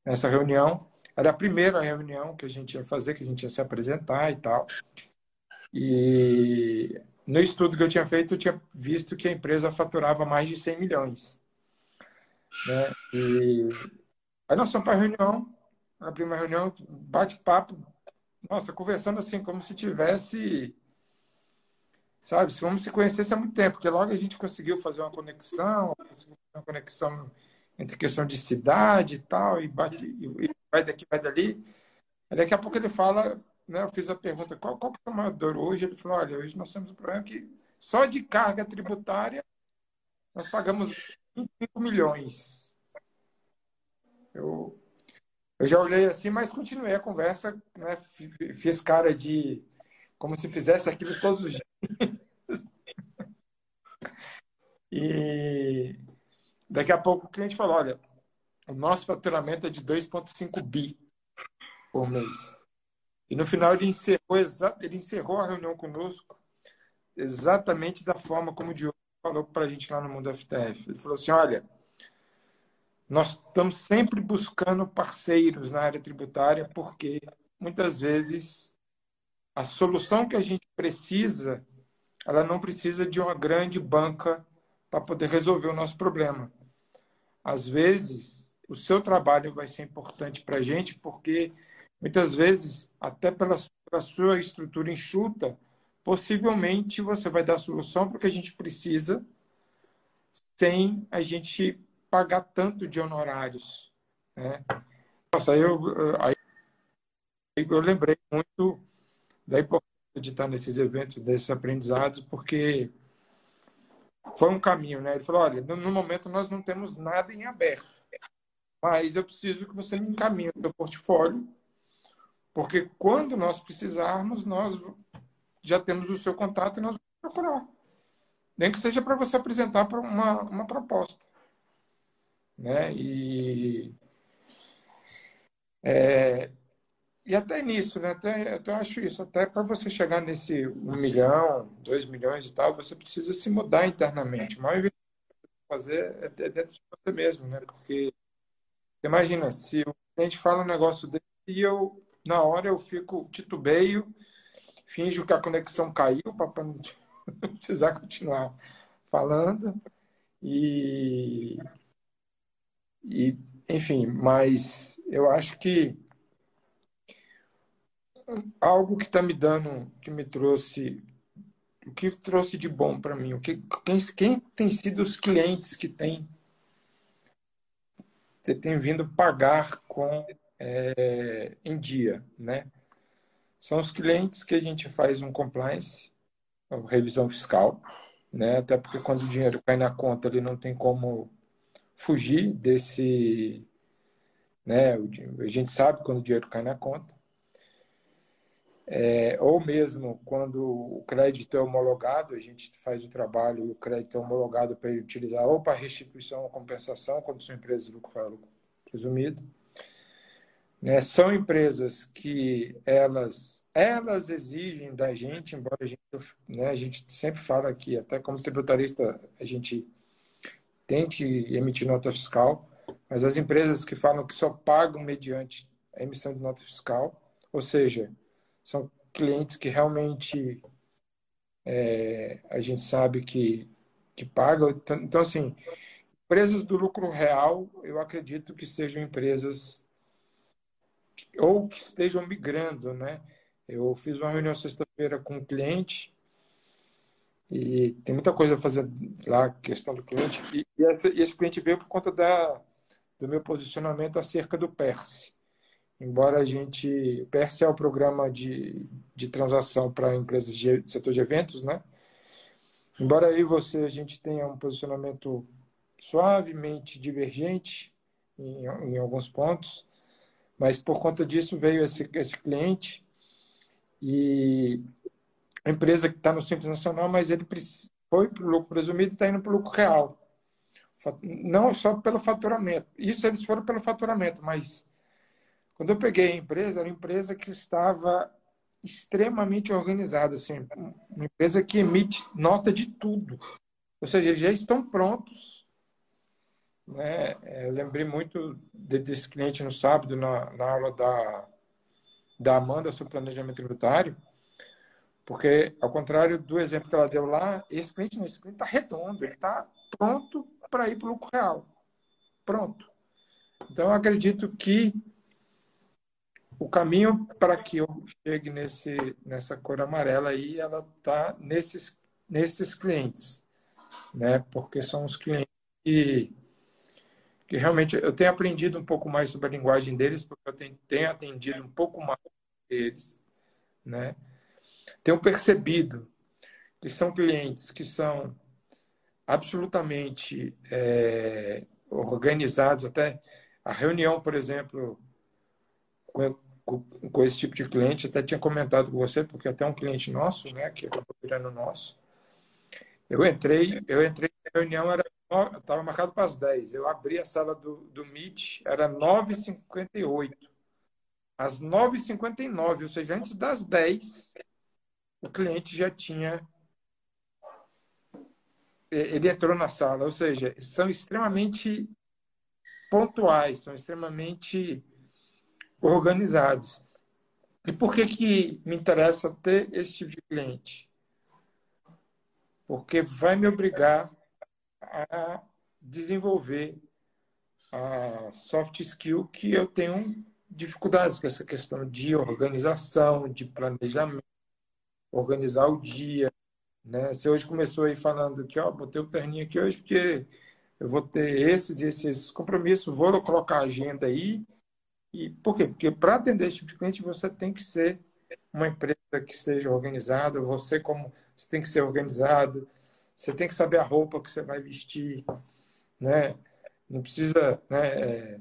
nessa reunião. Era a primeira reunião que a gente ia fazer, que a gente ia se apresentar e tal. E no estudo que eu tinha feito, eu tinha visto que a empresa faturava mais de 100 milhões. Né? E aí nós fomos para a reunião, abri uma reunião, bate-papo, nossa, conversando assim, como se tivesse, sabe, se vamos se conhecesse há muito tempo, porque logo a gente conseguiu fazer uma conexão, uma conexão entre questão de cidade e tal, e, bate, e vai daqui, vai dali. Aí daqui a pouco ele fala, né, eu fiz a pergunta, qual, qual é o maior dor hoje? Ele falou, olha, hoje nós temos um problema que só de carga tributária nós pagamos 25 milhões. Eu, eu já olhei assim, mas continuei a conversa, né? fiz cara de como se fizesse aquilo todos os dias. E Daqui a pouco o cliente falou: olha, o nosso faturamento é de 2,5 bi por mês. E no final ele encerrou, ele encerrou a reunião conosco exatamente da forma como o Diogo falou para a gente lá no Mundo FTF. Ele falou assim: olha, nós estamos sempre buscando parceiros na área tributária porque muitas vezes a solução que a gente precisa, ela não precisa de uma grande banca para poder resolver o nosso problema. Às vezes, o seu trabalho vai ser importante para a gente porque muitas vezes, até pela, pela sua estrutura enxuta, possivelmente você vai dar solução para o que a gente precisa sem a gente pagar tanto de honorários. Né? Nossa, eu, aí eu lembrei muito da importância de estar nesses eventos, desses aprendizados, porque foi um caminho, né? Ele falou, olha, no momento nós não temos nada em aberto, mas eu preciso que você me encaminhe o seu portfólio, porque quando nós precisarmos, nós já temos o seu contato e nós vamos procurar. Nem que seja para você apresentar uma, uma proposta. Né? E, é, e até nisso, né? Até, até eu acho isso. Até para você chegar nesse um milhão, dois milhões e tal, você precisa se mudar internamente. O maior investimento fazer é dentro de você mesmo, né? Porque imagina, se o cliente fala um negócio desse e eu, na hora, eu fico titubeio, finjo que a conexão caiu para não precisar continuar falando. E e, enfim, mas eu acho que algo que está me dando, que me trouxe, o que trouxe de bom para mim, o que quem, quem, tem sido os clientes que têm tem vindo pagar com é, em dia, né? São os clientes que a gente faz um compliance, revisão fiscal, né? Até porque quando o dinheiro cai na conta, ele não tem como fugir desse. Né, a gente sabe quando o dinheiro cai na conta. É, ou mesmo quando o crédito é homologado, a gente faz o trabalho e o crédito é homologado para utilizar ou para restituição ou compensação, quando são empresas de lucro presumido. Né, são empresas que elas, elas exigem da gente, embora a gente, né, a gente sempre fala aqui, até como tributarista, a gente tem que emitir nota fiscal, mas as empresas que falam que só pagam mediante a emissão de nota fiscal, ou seja, são clientes que realmente é, a gente sabe que, que pagam. Então, então, assim, empresas do lucro real, eu acredito que sejam empresas ou que estejam migrando, né? Eu fiz uma reunião sexta-feira com um cliente e tem muita coisa a fazer lá, questão do cliente. E, esse, cliente veio por conta da, do meu posicionamento acerca do PERSE. Embora a gente. O PERSE é o programa de, de transação para empresas de setor de eventos, né? Embora aí você a gente tenha um posicionamento suavemente divergente em, em alguns pontos, mas por conta disso veio esse, esse cliente e a empresa que está no Simples Nacional, mas ele foi para o lucro presumido e está indo para o lucro real. Não só pelo faturamento. Isso eles foram pelo faturamento, mas quando eu peguei a empresa, era uma empresa que estava extremamente organizada, assim, uma empresa que emite nota de tudo. Ou seja, eles já estão prontos. Né? É, eu lembrei muito desse cliente no sábado, na, na aula da, da Amanda sobre planejamento tributário porque, ao contrário do exemplo que ela deu lá, esse cliente, está redondo, ele está pronto para ir para o lucro real. Pronto. Então, eu acredito que o caminho para que eu chegue nesse, nessa cor amarela aí, ela está nesses, nesses clientes. Né? Porque são os clientes que, que realmente eu tenho aprendido um pouco mais sobre a linguagem deles, porque eu tenho, atendido um pouco mais deles. Né? tenho percebido que são clientes que são absolutamente é, organizados, até a reunião, por exemplo, com, com, esse tipo de cliente, até tinha comentado com você, porque até um cliente nosso, né, que acabou virando nosso, eu entrei, eu entrei na reunião, era estava marcado para as 10. Eu abri a sala do, do Meet, era 9h58. Às 9h59, ou seja, antes das 10, o cliente já tinha. Ele entrou na sala, ou seja, são extremamente pontuais, são extremamente organizados. E por que, que me interessa ter esse tipo de cliente? Porque vai me obrigar a desenvolver a soft skill que eu tenho dificuldades, com essa questão de organização, de planejamento, organizar o dia. Né? Você hoje começou aí falando que, ó, botei o terninho aqui hoje porque eu vou ter esses e esses compromissos, vou colocar a agenda aí. E por quê? Porque para atender esse tipo de cliente, você tem que ser uma empresa que esteja organizada, você como você tem que ser organizado, você tem que saber a roupa que você vai vestir, né? Não precisa, né? É,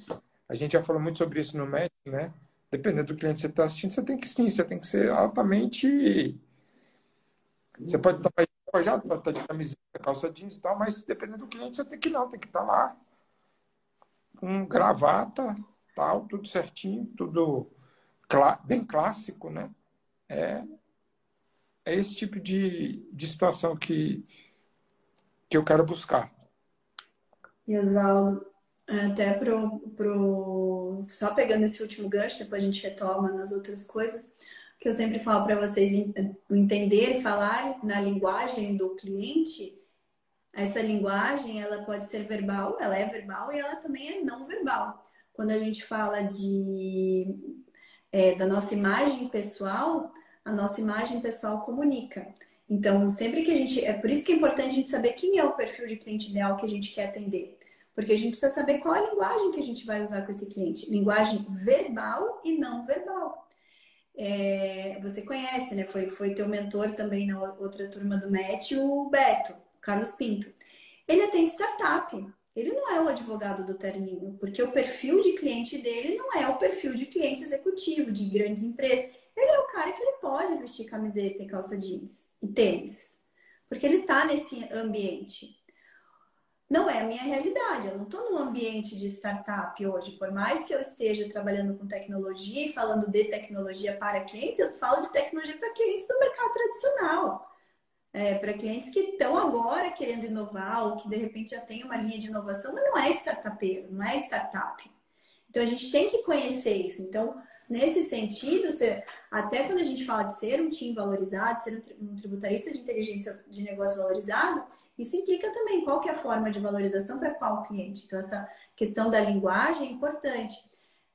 a gente já falou muito sobre isso no MEC, né? Dependendo do cliente que você está assistindo, você tem que sim, você tem que ser altamente. Você pode estar pode estar de camiseta, calça jeans e tal, mas dependendo do cliente, você tem que não, tem que estar lá com gravata, tal, tudo certinho, tudo bem clássico, né? É, é esse tipo de, de situação que, que eu quero buscar. E Oswaldo, até pro, pro só pegando esse último gancho, depois a gente retoma nas outras coisas, que eu sempre falo para vocês entender e falar na linguagem do cliente. Essa linguagem, ela pode ser verbal, ela é verbal e ela também é não verbal. Quando a gente fala de é, da nossa imagem pessoal, a nossa imagem pessoal comunica. Então, sempre que a gente. É por isso que é importante a gente saber quem é o perfil de cliente ideal que a gente quer atender. Porque a gente precisa saber qual a linguagem que a gente vai usar com esse cliente. Linguagem verbal e não verbal. É, você conhece, né? Foi, foi teu mentor também na outra turma do MET, o Beto, Carlos Pinto. Ele atende startup. Ele não é o advogado do terninho, porque o perfil de cliente dele não é o perfil de cliente executivo, de grandes empresas. Ele é o cara que ele pode vestir camiseta e calça jeans e tênis. Porque ele está nesse ambiente. Não é a minha realidade. Eu não estou num ambiente de startup hoje. Por mais que eu esteja trabalhando com tecnologia e falando de tecnologia para clientes, eu falo de tecnologia para clientes do mercado tradicional. É, para clientes que estão agora querendo inovar ou que de repente já tem uma linha de inovação, mas não é startupeiro, não é startup. Então a gente tem que conhecer isso. Então, Nesse sentido, até quando a gente fala de ser um time valorizado, ser um tributarista de inteligência de negócio valorizado, isso implica também qual que é a forma de valorização para qual cliente. Então, essa questão da linguagem é importante.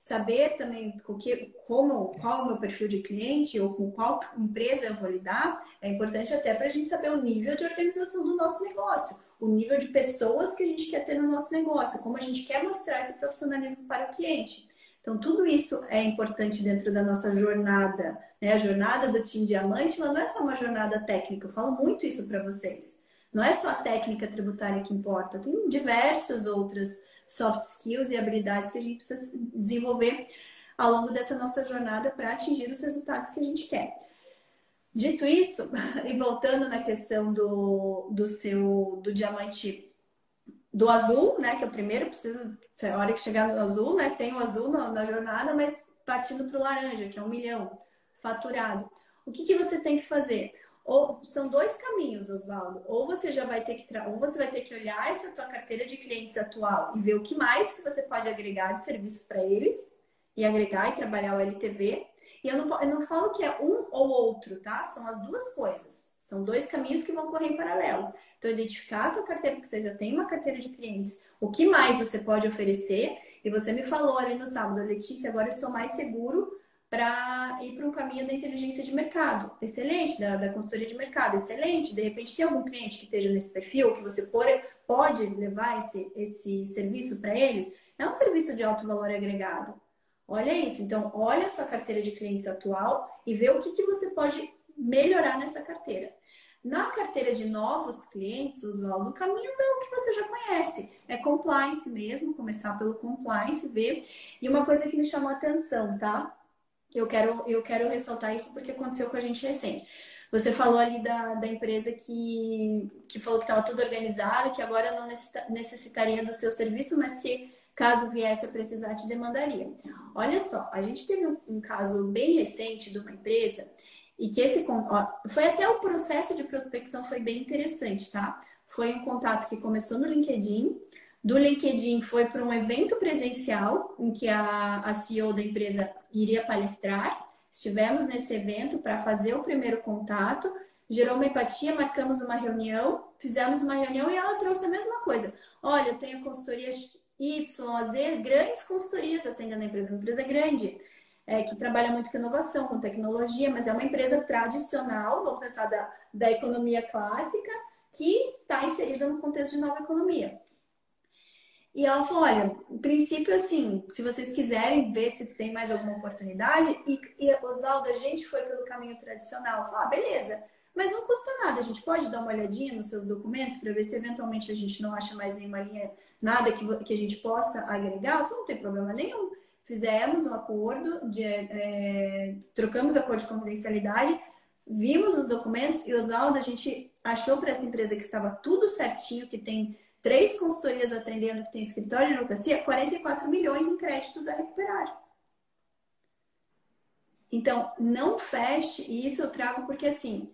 Saber também com que, como, qual o meu perfil de cliente ou com qual empresa eu vou lidar, é importante até para a gente saber o nível de organização do nosso negócio, o nível de pessoas que a gente quer ter no nosso negócio, como a gente quer mostrar esse profissionalismo para o cliente. Então, tudo isso é importante dentro da nossa jornada. Né? A jornada do Team Diamante ela não é só uma jornada técnica, eu falo muito isso para vocês. Não é só a técnica tributária que importa, tem diversas outras soft skills e habilidades que a gente precisa desenvolver ao longo dessa nossa jornada para atingir os resultados que a gente quer. Dito isso, e voltando na questão do, do seu do diamante do azul, né? Que é o primeiro, precisa, a hora que chegar no azul, né? Tem o azul na, na jornada, mas partindo para o laranja, que é um milhão faturado. O que, que você tem que fazer? Ou são dois caminhos, Oswaldo. Ou você já vai ter que ou você vai ter que olhar essa tua carteira de clientes atual e ver o que mais que você pode agregar de serviço para eles e agregar e trabalhar o LTV. E eu não, eu não falo que é um ou outro, tá? São as duas coisas. São dois caminhos que vão correr em paralelo. Então, identificar a tua carteira, porque você já tem uma carteira de clientes, o que mais você pode oferecer. E você me falou ali no sábado, Letícia, agora eu estou mais seguro para ir para um caminho da inteligência de mercado. Excelente, da, da consultoria de mercado, excelente. De repente, tem algum cliente que esteja nesse perfil, que você pode levar esse, esse serviço para eles? É um serviço de alto valor agregado. Olha isso. Então, olha a sua carteira de clientes atual e vê o que, que você pode melhorar nessa carteira. Na carteira de novos clientes, Oswaldo, o caminho é o que você já conhece. É compliance mesmo, começar pelo compliance, ver. E uma coisa que me chamou a atenção, tá? Eu quero, eu quero ressaltar isso porque aconteceu com a gente recente. Você falou ali da, da empresa que, que falou que estava tudo organizado, que agora não necessitaria do seu serviço, mas que caso viesse a precisar, te demandaria. Olha só, a gente teve um, um caso bem recente de uma empresa e que esse ó, foi até o processo de prospecção foi bem interessante, tá? Foi um contato que começou no LinkedIn, do LinkedIn foi para um evento presencial em que a, a CEO da empresa iria palestrar. Estivemos nesse evento para fazer o primeiro contato, gerou uma empatia, marcamos uma reunião, fizemos uma reunião e ela trouxe a mesma coisa. Olha, eu tenho consultoria Y, Z, grandes consultorias atendendo a empresa, uma empresa grande, é, que trabalha muito com inovação, com tecnologia, mas é uma empresa tradicional, vamos pensar da, da economia clássica, que está inserida no contexto de nova economia. E ela falou: olha, em princípio, assim, se vocês quiserem ver se tem mais alguma oportunidade, e, e Oswaldo, a gente foi pelo caminho tradicional. Ah, beleza, mas não custa nada, a gente pode dar uma olhadinha nos seus documentos para ver se eventualmente a gente não acha mais nenhuma linha nada que, que a gente possa agregar, não tem problema nenhum. Fizemos um acordo, de, é, trocamos acordo de confidencialidade, vimos os documentos e, Oswaldo, a gente achou para essa empresa que estava tudo certinho, que tem três consultorias atendendo, que tem escritório de advocacia, 44 milhões em créditos a recuperar. Então, não feche, e isso eu trago porque assim,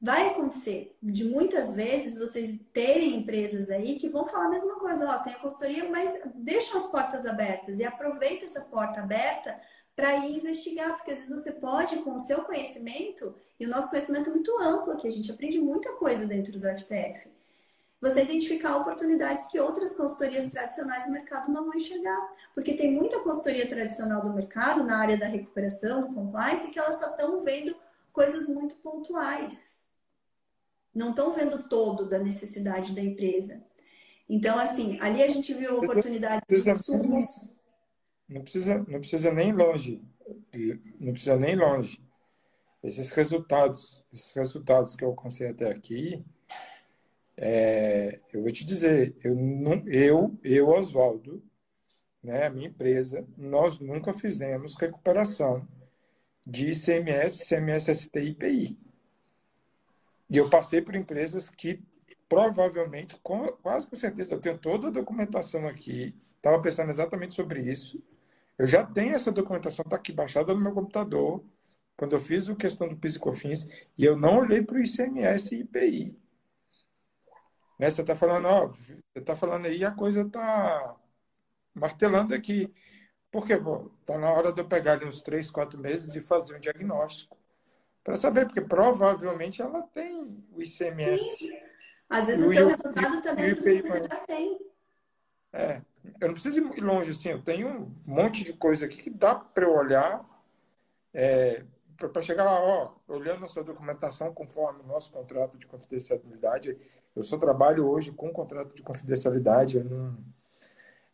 vai acontecer de muitas vezes vocês terem empresas aí que vão falar a mesma coisa, ó, tem a consultoria, mas deixam as portas abertas e aproveita essa porta aberta para ir investigar, porque às vezes você pode, com o seu conhecimento, e o nosso conhecimento é muito amplo aqui, a gente aprende muita coisa dentro do FTF, você identificar oportunidades que outras consultorias tradicionais do mercado não vão enxergar. Porque tem muita consultoria tradicional do mercado, na área da recuperação, do compliance, que elas só estão vendo coisas muito pontuais não estão vendo todo da necessidade da empresa. Então, assim, ali a gente viu oportunidades de insumos. Não precisa, não precisa nem longe. Não precisa nem longe. Esses resultados, esses resultados que eu alcancei até aqui, é, eu vou te dizer, eu, eu, eu Oswaldo, né, a minha empresa, nós nunca fizemos recuperação de ICMS, CMS, ST e IPI. E eu passei por empresas que provavelmente, com, quase com certeza, eu tenho toda a documentação aqui, estava pensando exatamente sobre isso. Eu já tenho essa documentação, está aqui baixada no meu computador, quando eu fiz a questão do PIS e COFINS, e eu não olhei para o ICMS e IPI. Né? Você está falando, ó, você está falando aí, a coisa está martelando aqui. Porque está na hora de eu pegar ali uns três, quatro meses e fazer um diagnóstico para saber, porque provavelmente ela tem o ICMS. Sim. Às vezes o, o teu resultado está dentro do que você já tem. É, eu não preciso ir longe assim, eu tenho um monte de coisa aqui que dá para eu olhar é, para chegar lá, ó, olhando a sua documentação conforme o nosso contrato de confidencialidade. Eu só trabalho hoje com contrato de confidencialidade, não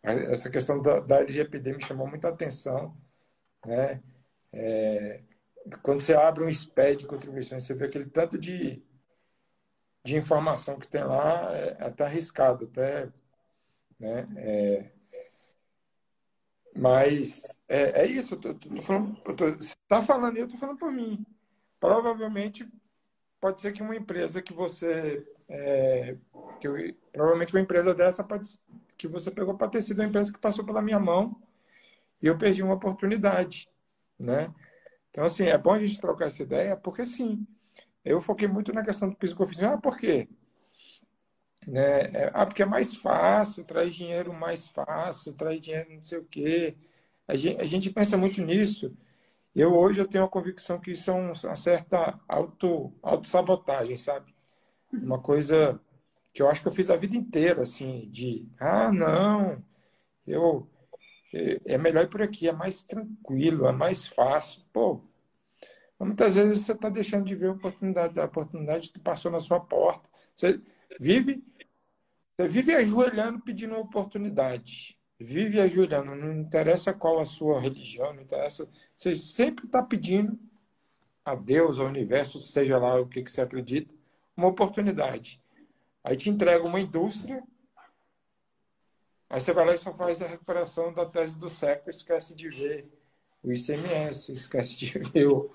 essa questão da, da LGPD me chamou muita atenção, né? É, quando você abre um SPED de contribuições, você vê aquele tanto de, de informação que tem lá, é, é até arriscado, até, né? É, mas é, é isso, você está falando eu estou falando por mim. Provavelmente pode ser que uma empresa que você. É, que eu, provavelmente uma empresa dessa pode, que você pegou para ter sido uma empresa que passou pela minha mão e eu perdi uma oportunidade. Né? Então, assim, é bom a gente trocar essa ideia, porque sim, eu foquei muito na questão do psicoficial. Ah, por quê? Né? É, ah, porque é mais fácil, traz dinheiro mais fácil, traz dinheiro não sei o quê. A gente, a gente pensa muito nisso. Eu hoje eu tenho a convicção que isso é uma certa auto, auto-sabotagem, sabe? Uma coisa que eu acho que eu fiz a vida inteira, assim, de, ah, não, eu é melhor ir por aqui, é mais tranquilo, é mais fácil. Pô, muitas vezes você está deixando de ver a oportunidade, a oportunidade que passou na sua porta. Você vive, você vive ajoelhando pedindo uma oportunidade. Vive ajoelhando, não interessa qual a sua religião, não interessa. Você sempre está pedindo a Deus, ao universo, seja lá o que, que você acredita, uma oportunidade. Aí te entrega uma indústria Aí você vai lá e só faz a recuperação da tese do século, esquece de ver o ICMS, esquece de ver o,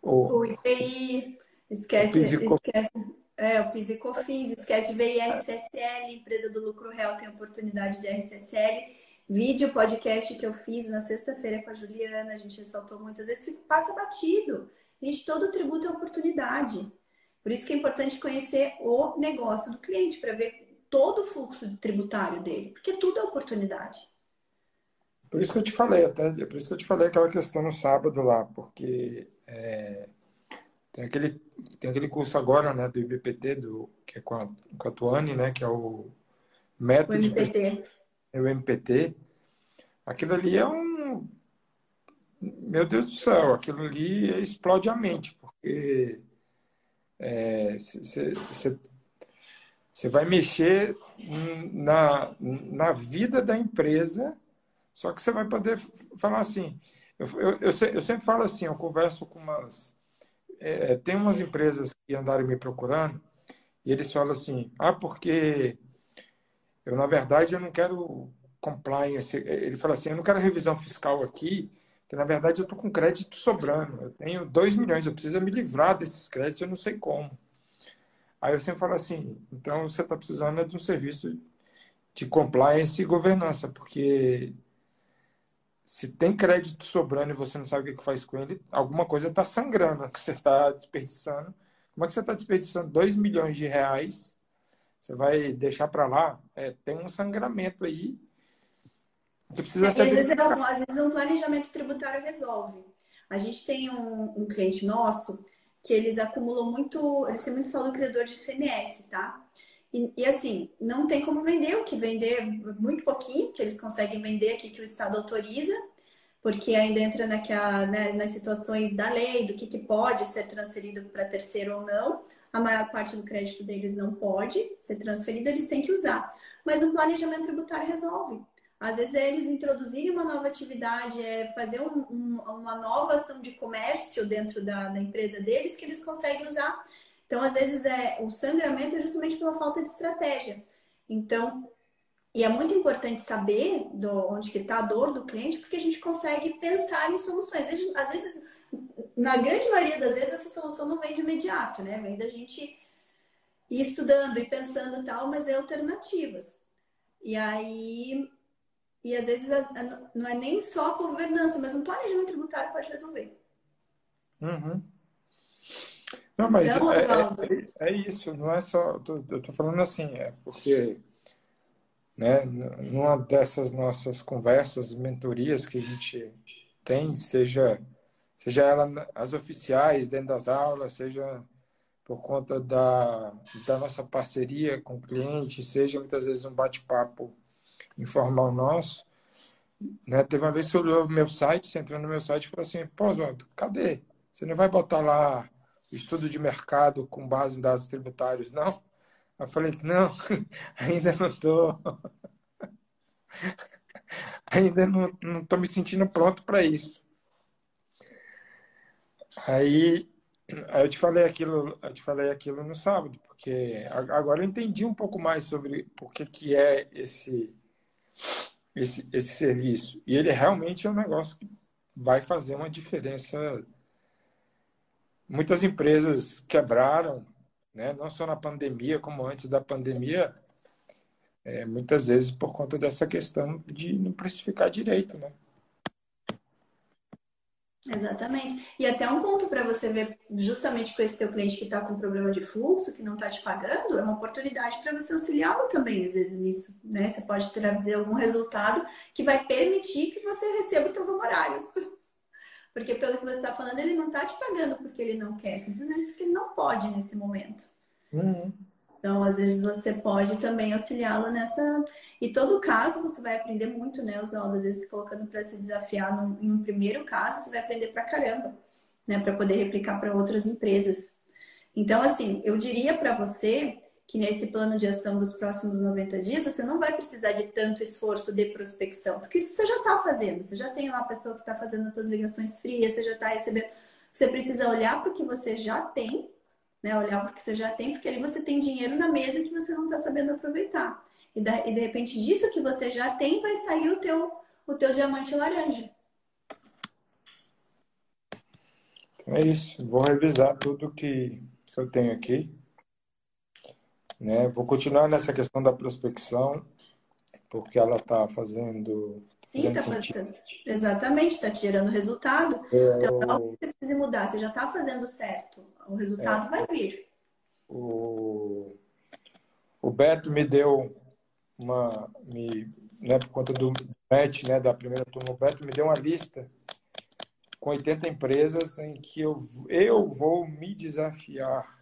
o, o IPI. Esquece, esquece, é, o PIS e COFINS, esquece de ver IRCSL, empresa do lucro real tem oportunidade de IRCSL. Vídeo, podcast que eu fiz na sexta-feira com a Juliana, a gente ressaltou muitas vezes, passa batido. Gente, todo tributo é oportunidade. Por isso que é importante conhecer o negócio do cliente, para ver todo o fluxo tributário dele, porque tudo é oportunidade. Por isso que eu te falei, até, por isso que eu te falei aquela questão no sábado lá, porque é, tem, aquele, tem aquele curso agora, né, do IBPT, do, que é com a, com a Tuane, né, que é o método... O MPT. É o MPT. Aquilo ali é um... Meu Deus do céu, aquilo ali explode a mente, porque você é, vai mexer na, na vida da empresa só que você vai poder falar assim. Eu, eu, eu, eu sempre falo assim, eu converso com umas. É, tem umas empresas que andaram me procurando e eles falam assim: ah, porque eu, na verdade, eu não quero compliance. Ele fala assim: eu não quero revisão fiscal aqui, porque na verdade eu estou com crédito sobrando. Eu tenho 2 milhões, eu preciso me livrar desses créditos, eu não sei como. Aí eu sempre falo assim: então você está precisando de um serviço de compliance e governança, porque se tem crédito sobrando e você não sabe o que faz com ele, alguma coisa está sangrando, que você está desperdiçando. Como é que você está desperdiçando 2 milhões de reais? Você vai deixar para lá? É, tem um sangramento aí. Você precisa saber. Às vezes, é às vezes um planejamento tributário resolve. A gente tem um, um cliente nosso que eles acumulam muito, eles têm muito saldo credor de CMS, tá? E, e, assim, não tem como vender, o que vender muito pouquinho, que eles conseguem vender aqui que o Estado autoriza, porque ainda entra naquela, né, nas situações da lei, do que, que pode ser transferido para terceiro ou não. A maior parte do crédito deles não pode ser transferido, eles têm que usar. Mas o planejamento tributário resolve. Às vezes é eles introduzirem uma nova atividade, é fazer um, um, uma nova ação de comércio dentro da, da empresa deles que eles conseguem usar então, às vezes, é, o sangramento é justamente pela falta de estratégia. Então, e é muito importante saber do, onde que está a dor do cliente, porque a gente consegue pensar em soluções. Às vezes, na grande maioria das vezes, essa solução não vem de imediato, né? Vem da gente ir estudando e pensando tal, mas é alternativas. E aí, e às vezes não é nem só a governança, mas um planejamento tributário pode resolver. Uhum. Não, mas então, é, é, é, isso, não é só. Eu estou falando assim, é porque né, numa dessas nossas conversas, mentorias que a gente tem, seja, seja ela as oficiais dentro das aulas, seja por conta da, da nossa parceria com o cliente, seja muitas vezes um bate-papo informal nosso. Né? Teve uma vez que você olhou meu site, você entrou no meu site e falou assim, pô, Oswaldo, cadê? Você não vai botar lá estudo de mercado com base em dados tributários, não? Eu falei não, ainda não estou. ainda não estou me sentindo pronto para isso. Aí, aí eu te falei aquilo, eu te falei aquilo no sábado, porque agora eu entendi um pouco mais sobre por que, que é esse, esse, esse serviço. E ele realmente é um negócio que vai fazer uma diferença muitas empresas quebraram, né? não só na pandemia, como antes da pandemia, é, muitas vezes por conta dessa questão de não precificar direito. Né? Exatamente. E até um ponto para você ver, justamente com esse teu cliente que está com problema de fluxo, que não está te pagando, é uma oportunidade para você auxiliá-lo também, às vezes, nisso. Né? Você pode trazer algum resultado que vai permitir que você receba os seus honorários. Porque pelo que você está falando, ele não está te pagando porque ele não quer, simplesmente porque ele não pode nesse momento. Uhum. Então, às vezes, você pode também auxiliá-lo nessa. E todo caso você vai aprender muito, né, Oswaldo? Às vezes, colocando para se desafiar num, em um primeiro caso, você vai aprender pra caramba, né, para poder replicar para outras empresas. Então, assim, eu diria para você que nesse plano de ação dos próximos 90 dias você não vai precisar de tanto esforço de prospecção, porque isso você já está fazendo, você já tem lá a pessoa que está fazendo as suas ligações frias, você já está recebendo. Você precisa olhar para o que você já tem, né? Olhar para o que você já tem, porque ali você tem dinheiro na mesa que você não está sabendo aproveitar. E, da, e de repente disso que você já tem vai sair o teu, o teu diamante laranja. É isso. Vou revisar tudo que que eu tenho aqui. Né? Vou continuar nessa questão da prospecção, porque ela está fazendo. Sim, tá fazendo, exatamente, está tirando resultado. É, então, não você precisa mudar, você já está fazendo certo. O resultado é, vai vir. O, o Beto me deu uma. Me, né, por conta do match né, da primeira turma, o Beto me deu uma lista com 80 empresas em que eu, eu vou me desafiar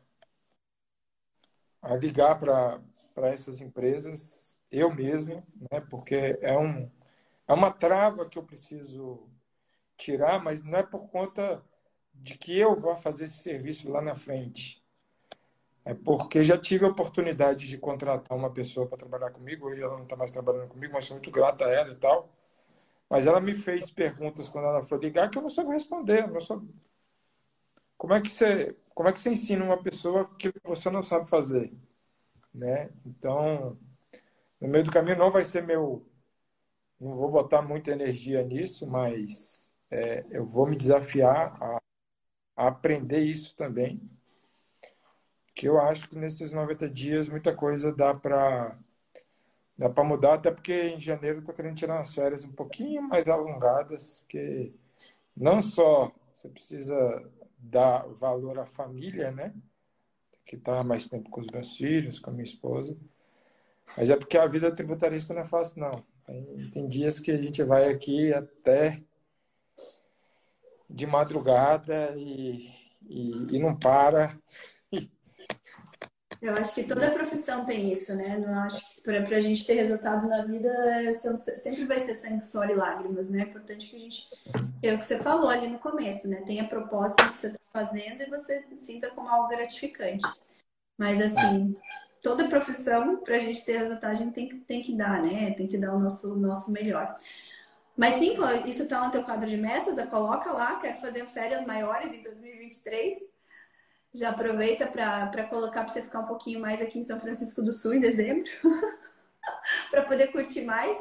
a ligar para essas empresas eu mesmo, né, porque é, um, é uma trava que eu preciso tirar, mas não é por conta de que eu vou fazer esse serviço lá na frente. É porque já tive a oportunidade de contratar uma pessoa para trabalhar comigo, hoje ela não está mais trabalhando comigo, mas sou muito grata a ela e tal. Mas ela me fez perguntas quando ela foi ligar que eu não soube responder. Não soube... Como é que você, como é que você ensina uma pessoa que você não sabe fazer, né? Então, no meio do caminho não vai ser meu, não vou botar muita energia nisso, mas é, eu vou me desafiar a, a aprender isso também que eu acho que nesses 90 dias muita coisa dá para dá para mudar, até porque em janeiro eu tô querendo tirar umas férias um pouquinho mais alongadas, porque não só você precisa dar valor à família, né? Que tá mais tempo com os meus filhos, com a minha esposa, mas é porque a vida tributarista não é fácil, não. Tem, tem dias que a gente vai aqui até de madrugada e, e, e não para. Eu acho que toda profissão tem isso, né? Não acho que para a gente ter resultado na vida sempre vai ser sangue, suor e lágrimas, né? É importante que a gente, é o que você falou ali no começo, né? Tenha propósito que você está fazendo e você sinta como algo gratificante. Mas assim, toda profissão para a gente ter resultado a gente tem que, tem que dar, né? Tem que dar o nosso, nosso melhor. Mas sim, isso está no teu quadro de metas, coloca lá, quero fazer férias maiores em 2023 já aproveita para colocar para você ficar um pouquinho mais aqui em São Francisco do Sul em dezembro, para poder curtir mais.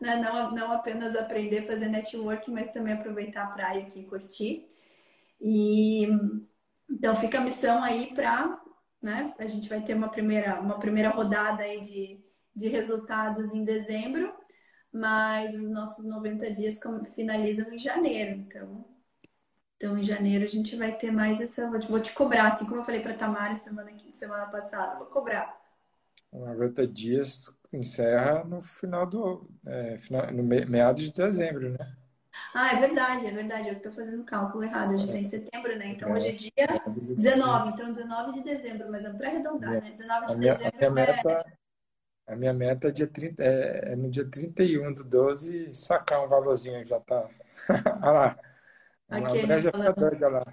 Né? Não, não apenas aprender a fazer network, mas também aproveitar a praia aqui e curtir. E então fica a missão aí para, né? A gente vai ter uma primeira, uma primeira rodada aí de, de resultados em dezembro, mas os nossos 90 dias finalizam em janeiro. Então, então, em janeiro, a gente vai ter mais essa. Vou te cobrar, assim como eu falei para Tamara semana, semana passada, vou cobrar. 90 dias encerra no final do. É, final, no meados de dezembro, né? Ah, é verdade, é verdade. Eu estou fazendo cálculo errado. Hoje está em setembro, né? Então, hoje é dia 19. Então, 19 de dezembro, mas é para arredondar, né? 19 de a minha, dezembro. A minha, é... meta, a minha meta é, dia 30, é, é no dia 31 do 12 sacar um valorzinho. Já tá. Olha lá. Okay, a já doida lá.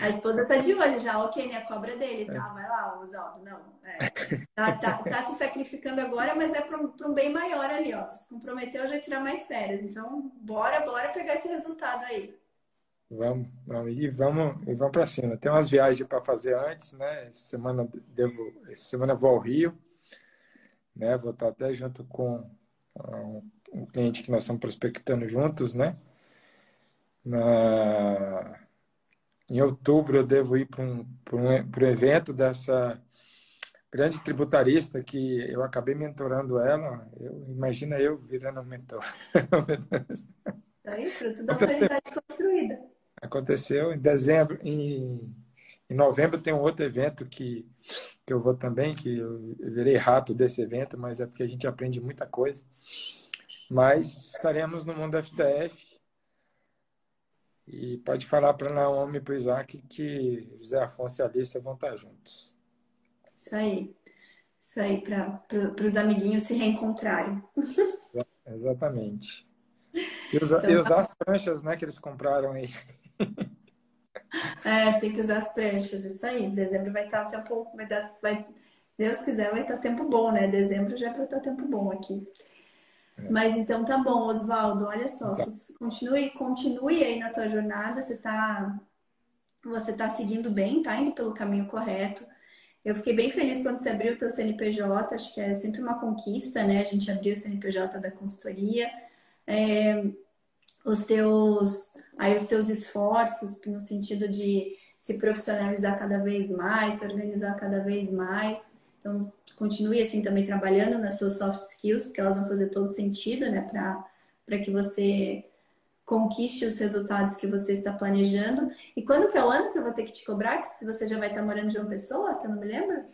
A esposa tá de olho já, ok, né? A cobra dele, tá? Vai lá, Oswaldo. Não, é. tá, tá, tá, se sacrificando agora, mas é para um, um, bem maior ali, ó. Se comprometeu já tirar mais férias. Então, bora, bora pegar esse resultado aí. Vamos, vamos e vamos, e vamos para cima. Tem umas viagens para fazer antes, né? Essa semana devo, essa semana vou ao Rio, né? Vou estar até junto com um um cliente que nós estamos prospectando juntos, né? Na... Em outubro eu devo ir para um, um, um evento dessa grande tributarista que eu acabei mentorando ela. Eu, imagina eu virando mentor. Tá aí, fruto da autoridade construída. Aconteceu em dezembro, em, em novembro tem um outro evento que, que eu vou também, que eu virei rato desse evento, mas é porque a gente aprende muita coisa. Mas estaremos no mundo FTF. E pode falar para a Naomi e para o Isaac que José Afonso e a Alicia vão estar juntos. Isso aí. Isso aí, para os amiguinhos se reencontrarem. Exatamente. E, usar, então, e usar as pranchas né, que eles compraram aí. É, tem que usar as pranchas, isso aí. Dezembro vai estar tempo. Vai dar, vai, Deus quiser, vai estar tempo bom, né? Dezembro já é para estar tempo bom aqui. É. Mas então tá bom, Oswaldo. Olha só, tá. continue, continue aí na tua jornada. Você tá, você tá seguindo bem, tá indo pelo caminho correto. Eu fiquei bem feliz quando você abriu o teu CNPJ. Acho que é sempre uma conquista, né? A gente abriu o CNPJ da consultoria. É, os teus, aí os teus esforços no sentido de se profissionalizar cada vez mais, se organizar cada vez mais. Então, continue assim também trabalhando nas suas soft skills, porque elas vão fazer todo sentido, né, para que você conquiste os resultados que você está planejando. E quando que é o ano que eu vou ter que te cobrar? Que se você já vai estar morando em uma Pessoa, que eu não me lembro?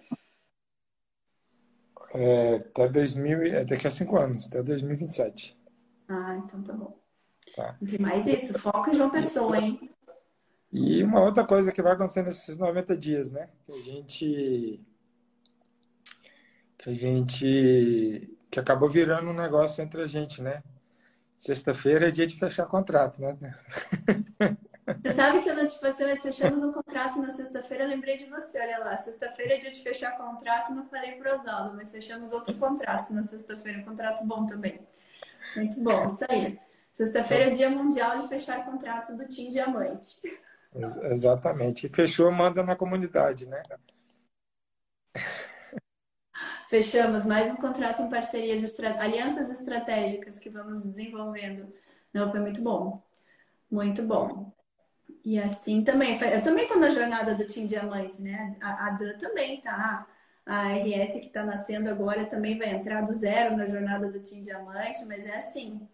É, até 2000, é daqui a cinco anos, até 2027. Ah, então tá bom. Tá. Não tem mais isso, foco em João Pessoa, hein? E uma outra coisa que vai acontecer nesses 90 dias, né? Que a gente. Que a gente. Que acabou virando um negócio entre a gente, né? Sexta-feira é dia de fechar contrato, né? Você sabe que eu não te passei, mas fechamos um contrato na sexta-feira, eu lembrei de você, olha lá. Sexta-feira é dia de fechar contrato, não falei pro Oswaldo, mas fechamos outro contrato na sexta-feira, um contrato bom também. Muito bom, isso aí. Sexta-feira é dia mundial de fechar contrato do Team Diamante. Ex exatamente. E fechou, manda na comunidade, né? Fechamos mais um contrato em parcerias, alianças estratégicas que vamos desenvolvendo. Não, foi muito bom. Muito bom. E assim também, eu também estou na jornada do Team Diamante, né? A, a Dan também tá. A RS que está nascendo agora também vai entrar do zero na jornada do Team Diamante, mas é assim,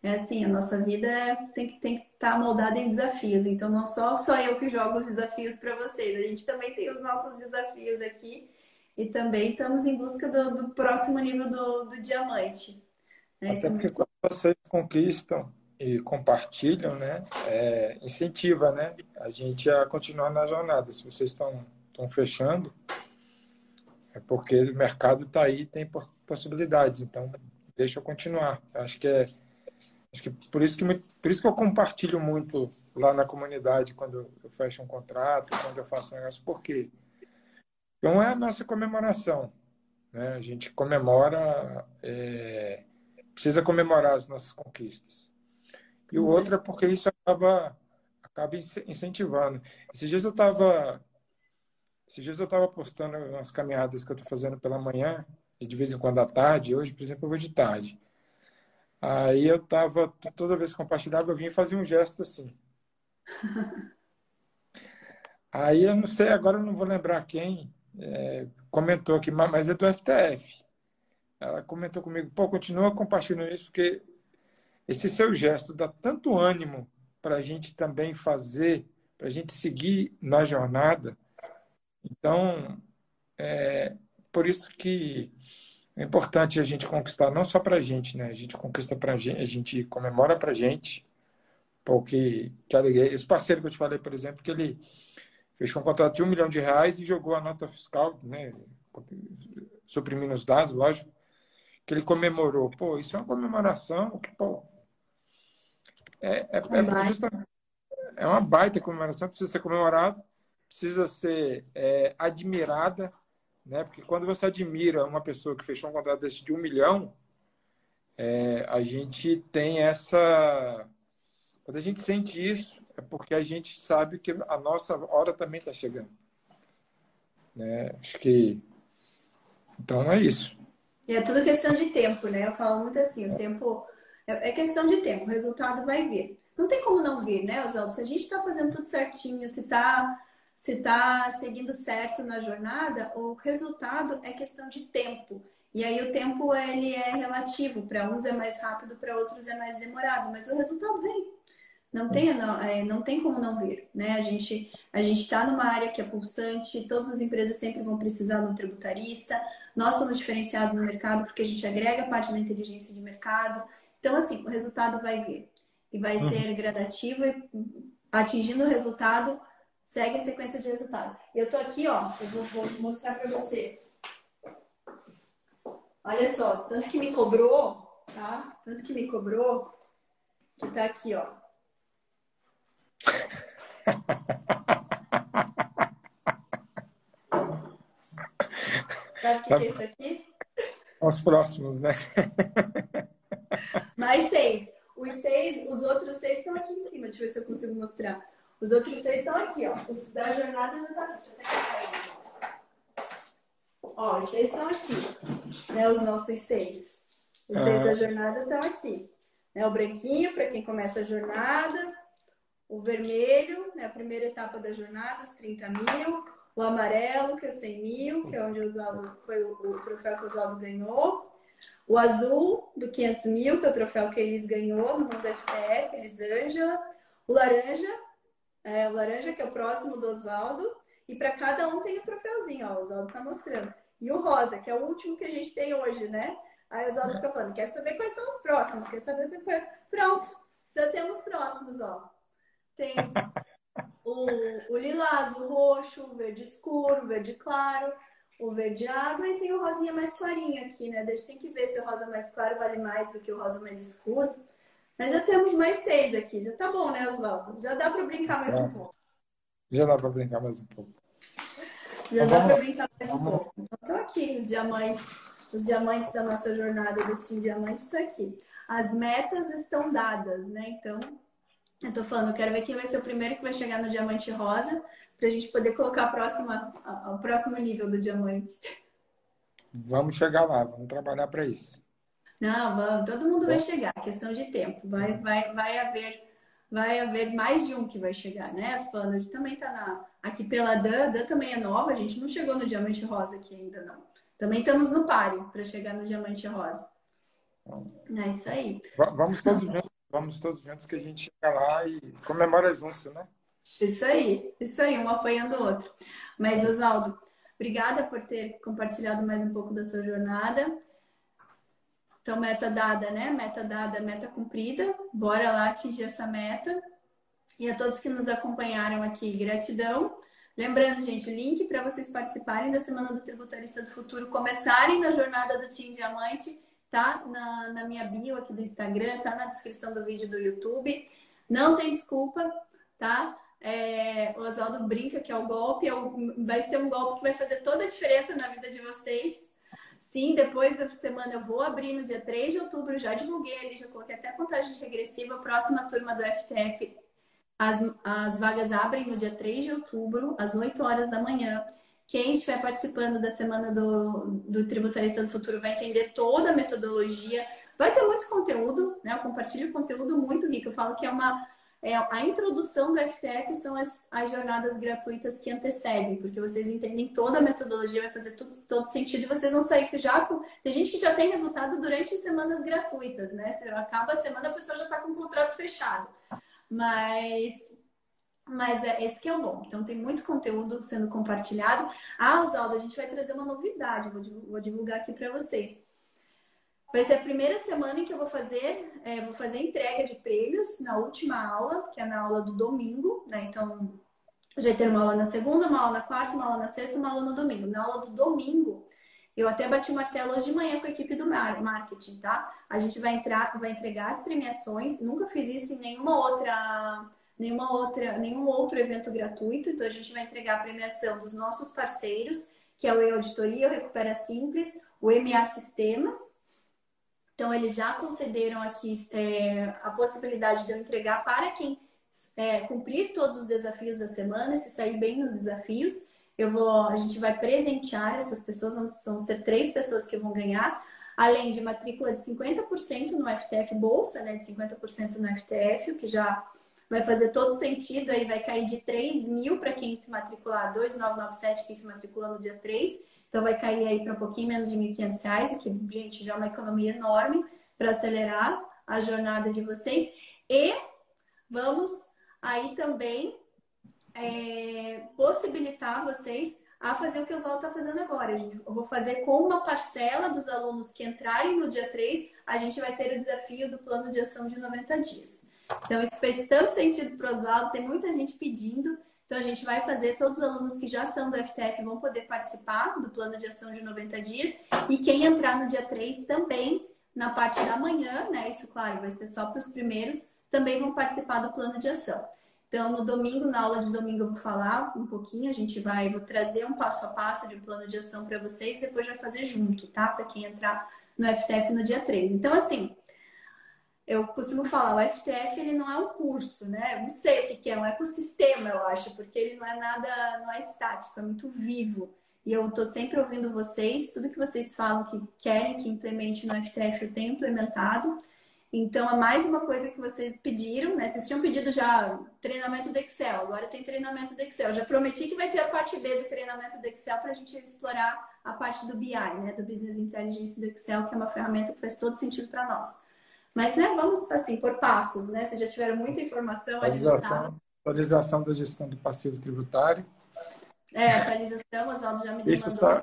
é assim, a nossa vida tem que tem que estar tá moldada em desafios. Então não só só eu que jogo os desafios para vocês, a gente também tem os nossos desafios aqui e também estamos em busca do, do próximo nível do, do diamante. Né? Até porque quando vocês conquistam e compartilham, né, é, incentiva, né, a gente a continuar na jornada. Se vocês estão estão fechando, é porque o mercado está aí, tem possibilidades. Então deixa eu continuar. Acho que é Acho que por isso que, por isso que eu compartilho muito lá na comunidade quando eu fecho um contrato, quando eu faço um negócio, por quê? Então é a nossa comemoração. Né? A gente comemora, é, precisa comemorar as nossas conquistas. E o outro é porque isso acaba, acaba incentivando. Esses dias eu estava esses dias eu estava postando umas caminhadas que eu estou fazendo pela manhã e de vez em quando à tarde. Hoje, por exemplo, eu vou de tarde. Aí eu tava, toda vez que compartilhava, eu vinha fazer um gesto assim. Aí eu não sei, agora eu não vou lembrar quem é, comentou aqui, mas é do FTF. Ela comentou comigo, pô, continua compartilhando isso, porque esse seu gesto dá tanto ânimo para a gente também fazer, para a gente seguir na jornada. Então, é por isso que é importante a gente conquistar não só para a gente, né? A gente conquista para a gente, a gente comemora para a gente, porque que alegria. Esse parceiro que eu te falei, por exemplo, que ele fechou um contrato de um milhão de reais e jogou a nota fiscal, né? Suprimindo os dados, lógico, que ele comemorou. Pô, isso é uma comemoração que, pô, é, é, é, justamente, é uma baita comemoração, precisa ser comemorada, precisa ser é, admirada né? Porque quando você admira uma pessoa que fechou um contrato desse de um milhão, é, a gente tem essa. Quando a gente sente isso, é porque a gente sabe que a nossa hora também está chegando. Né? Acho que. Então é isso. E é tudo questão de tempo, né? Eu falo muito assim: o tempo. É, é questão de tempo, o resultado vai vir. Não tem como não vir, né, Oswaldo? Se a gente está fazendo tudo certinho, se está se está seguindo certo na jornada, o resultado é questão de tempo. E aí o tempo ele é relativo, para uns é mais rápido, para outros é mais demorado, mas o resultado vem. Não tem, não, é, não tem como não vir, né? A gente a gente está numa área que é pulsante, todas as empresas sempre vão precisar de um tributarista. Nós somos diferenciados no mercado porque a gente agrega parte da inteligência de mercado. Então assim, o resultado vai vir e vai uhum. ser gradativo e atingindo o resultado segue a sequência de resultado. Eu tô aqui, ó, eu vou, vou mostrar para você. Olha só, tanto que me cobrou, tá? Tanto que me cobrou, que tá aqui, ó. Sabe o que, é isso aqui? Os próximos, né? Mais seis. Os seis, os outros seis estão aqui em cima. Deixa eu ver se eu consigo mostrar. Os outros seis estão aqui, ó. Os da jornada já tá. Deixa eu até Ó, os seis estão aqui. Né? Os nossos seis. Os seis da jornada estão aqui. Né? O branquinho, para quem começa a jornada, o vermelho, né? a primeira etapa da jornada, os 30 mil, o amarelo, que é os 100 mil, que é onde o Oswaldo, foi o, o troféu que o Oswaldo ganhou, o azul, do 500 mil, que é o troféu que eles ganhou no mundo FTF, Elisângela, o laranja, é, o laranja, que é o próximo do Oswaldo, e para cada um tem um troféuzinho, ó, o Oswaldo tá mostrando. E o rosa, que é o último que a gente tem hoje, né? Aí o Oswaldo fica falando, quer saber quais são os próximos, quer saber depois. Pronto, já temos próximos, ó. Tem o, o lilás, o roxo, o verde escuro, o verde claro, o verde água e tem o rosinha mais clarinho aqui, né? A gente tem que ver se o rosa mais claro vale mais do que o rosa mais escuro. Mas já temos mais seis aqui, já tá bom, né, Oswaldo? Já dá para brincar mais é. um pouco. Já dá para brincar mais um pouco. Já então, dá para brincar mais um pouco. Então estão aqui os diamantes, os diamantes da nossa jornada do Team Diamante estão aqui. As metas estão dadas, né? Então, eu tô falando, eu quero ver quem vai ser o primeiro que vai chegar no diamante rosa, para a gente poder colocar a próxima, a, o próximo nível do diamante. Vamos chegar lá, vamos trabalhar para isso. Não, vamos, todo mundo vai chegar, questão de tempo. Vai, vai, vai haver vai haver mais de um que vai chegar, né? Tô falando, a gente também tá na, aqui pela Dan, Dan também é nova, a gente não chegou no diamante rosa aqui ainda não. Também estamos no páreo para chegar no diamante rosa. É isso aí. Vamos todos juntos, vamos todos juntos que a gente chega lá e comemora junto, né? Isso aí, isso aí, um apoiando o outro. Mas, Oswaldo, obrigada por ter compartilhado mais um pouco da sua jornada. Então, meta dada, né? Meta dada, meta cumprida. Bora lá atingir essa meta. E a todos que nos acompanharam aqui, gratidão. Lembrando, gente, o link para vocês participarem da Semana do Tributarista do Futuro, começarem na jornada do Team Diamante, tá na, na minha bio aqui do Instagram, tá na descrição do vídeo do YouTube. Não tem desculpa, tá? É, o Oswaldo brinca que é o golpe, é o, vai ser um golpe que vai fazer toda a diferença na vida de vocês. Sim, depois da semana eu vou abrir no dia 3 de outubro, já divulguei ali, já coloquei até a contagem regressiva, próxima turma do FTF. As, as vagas abrem no dia 3 de outubro, às 8 horas da manhã. Quem estiver participando da semana do, do Tributarista do Futuro vai entender toda a metodologia. Vai ter muito conteúdo, né? Eu compartilho conteúdo muito rico. Eu falo que é uma é, a introdução do FTF são as, as, jornadas gratuitas que antecedem, porque vocês entendem toda a metodologia, vai fazer tudo, todo sentido e vocês vão sair já com. Tem gente que já tem resultado durante semanas gratuitas, né? Acaba a semana, a pessoa já está com o contrato fechado. Mas. Mas é, esse que é o bom. Então tem muito conteúdo sendo compartilhado. Ah, Oswaldo, a gente vai trazer uma novidade, vou divulgar aqui para vocês. Vai ser a primeira semana em que eu vou fazer, é, vou fazer entrega de prêmios na última aula, que é na aula do domingo, né? Então, já ter uma aula na segunda, uma aula na quarta, uma aula na sexta, uma aula no domingo. Na aula do domingo, eu até bati o martelo hoje de manhã com a equipe do marketing, tá? A gente vai entrar, vai entregar as premiações. Nunca fiz isso em nenhuma outra, nenhuma outra, nenhum outro evento gratuito. Então a gente vai entregar a premiação dos nossos parceiros, que é o E Auditoria, o Recupera Simples, o MA Sistemas então, eles já concederam aqui é, a possibilidade de eu entregar para quem é, cumprir todos os desafios da semana, se sair bem nos desafios. Eu vou, a gente vai presentear essas pessoas, vão ser três pessoas que vão ganhar, além de matrícula de 50% no FTF Bolsa, né, de 50% no FTF, o que já vai fazer todo sentido, aí vai cair de 3 mil para quem se matricular, 2,997 quem se matricula no dia 3, então vai cair aí para um pouquinho menos de R$ 1.500, o que, gente, já é uma economia enorme para acelerar a jornada de vocês. E vamos aí também é, possibilitar vocês a fazer o que o Oswaldo está fazendo agora. Eu vou fazer com uma parcela dos alunos que entrarem no dia 3, a gente vai ter o desafio do plano de ação de 90 dias. Então, isso fez tanto sentido para o Oswaldo, tem muita gente pedindo. Então, a gente vai fazer, todos os alunos que já são do FTF vão poder participar do plano de ação de 90 dias. E quem entrar no dia 3 também, na parte da manhã, né? Isso, claro, vai ser só para os primeiros, também vão participar do plano de ação. Então, no domingo, na aula de domingo, eu vou falar um pouquinho, a gente vai, vou trazer um passo a passo de um plano de ação para vocês, depois vai fazer junto, tá? Para quem entrar no FTF no dia 3. Então, assim, eu costumo falar, o FTF ele não é um curso, né? Eu não sei o que é, é um ecossistema, eu acho, porque ele não é nada, não é estático, é muito vivo. E eu estou sempre ouvindo vocês, tudo que vocês falam que querem que implemente no FTF, eu tenho implementado. Então, é mais uma coisa que vocês pediram, né? Vocês tinham pedido já treinamento do Excel, agora tem treinamento do Excel. Já prometi que vai ter a parte B do treinamento do Excel para a gente explorar a parte do BI, né? Do Business Intelligence do Excel, que é uma ferramenta que faz todo sentido para nós. Mas, né, vamos assim, por passos, né? Vocês já tiveram muita informação. Atualização, atualização da gestão do passivo tributário. É, atualização, o Oswaldo já me demandou. Só,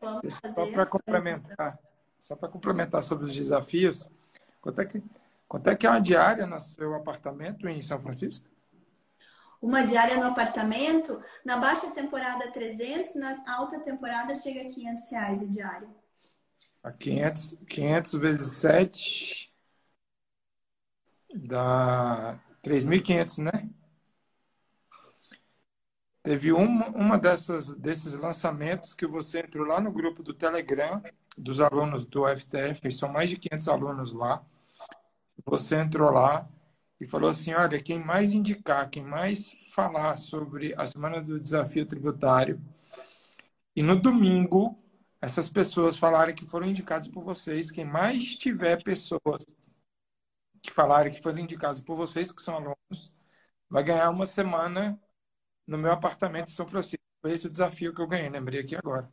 só para complementar, só para complementar sobre os desafios, quanto é que Quanto é que é uma diária no seu apartamento em São Francisco? Uma diária no apartamento, na baixa temporada 300, na alta temporada chega a 500 reais a diária. A 500, 500 vezes 7 dá 3.500, né? Teve uma, uma dessas, desses lançamentos que você entrou lá no grupo do Telegram dos alunos do FTF, são mais de 500 alunos lá. Você entrou lá e falou assim: olha, quem mais indicar, quem mais falar sobre a semana do desafio tributário, e no domingo essas pessoas falarem que foram indicadas por vocês, quem mais tiver pessoas que falarem que foram indicadas por vocês, que são alunos, vai ganhar uma semana no meu apartamento em São Francisco. Foi esse o desafio que eu ganhei, lembrei aqui agora.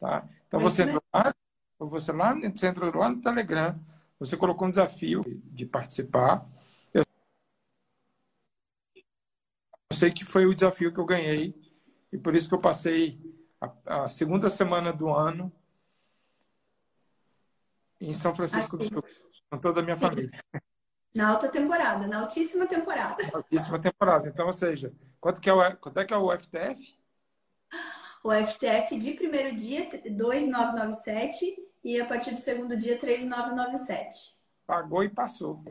Tá? Então você entrou lá, você lá, você entrou lá no Telegram, você colocou um desafio de participar. Eu sei que foi o desafio que eu ganhei e por isso que eu passei a, a segunda semana do ano em São Francisco do Sul, com toda a minha família. Na alta temporada, na altíssima temporada. Altíssima temporada. Então, ou seja, quanto, que é o, quanto é que é o FTF? O FTF de primeiro dia, 2,997 e a partir do segundo dia 3,997. Pagou e passou.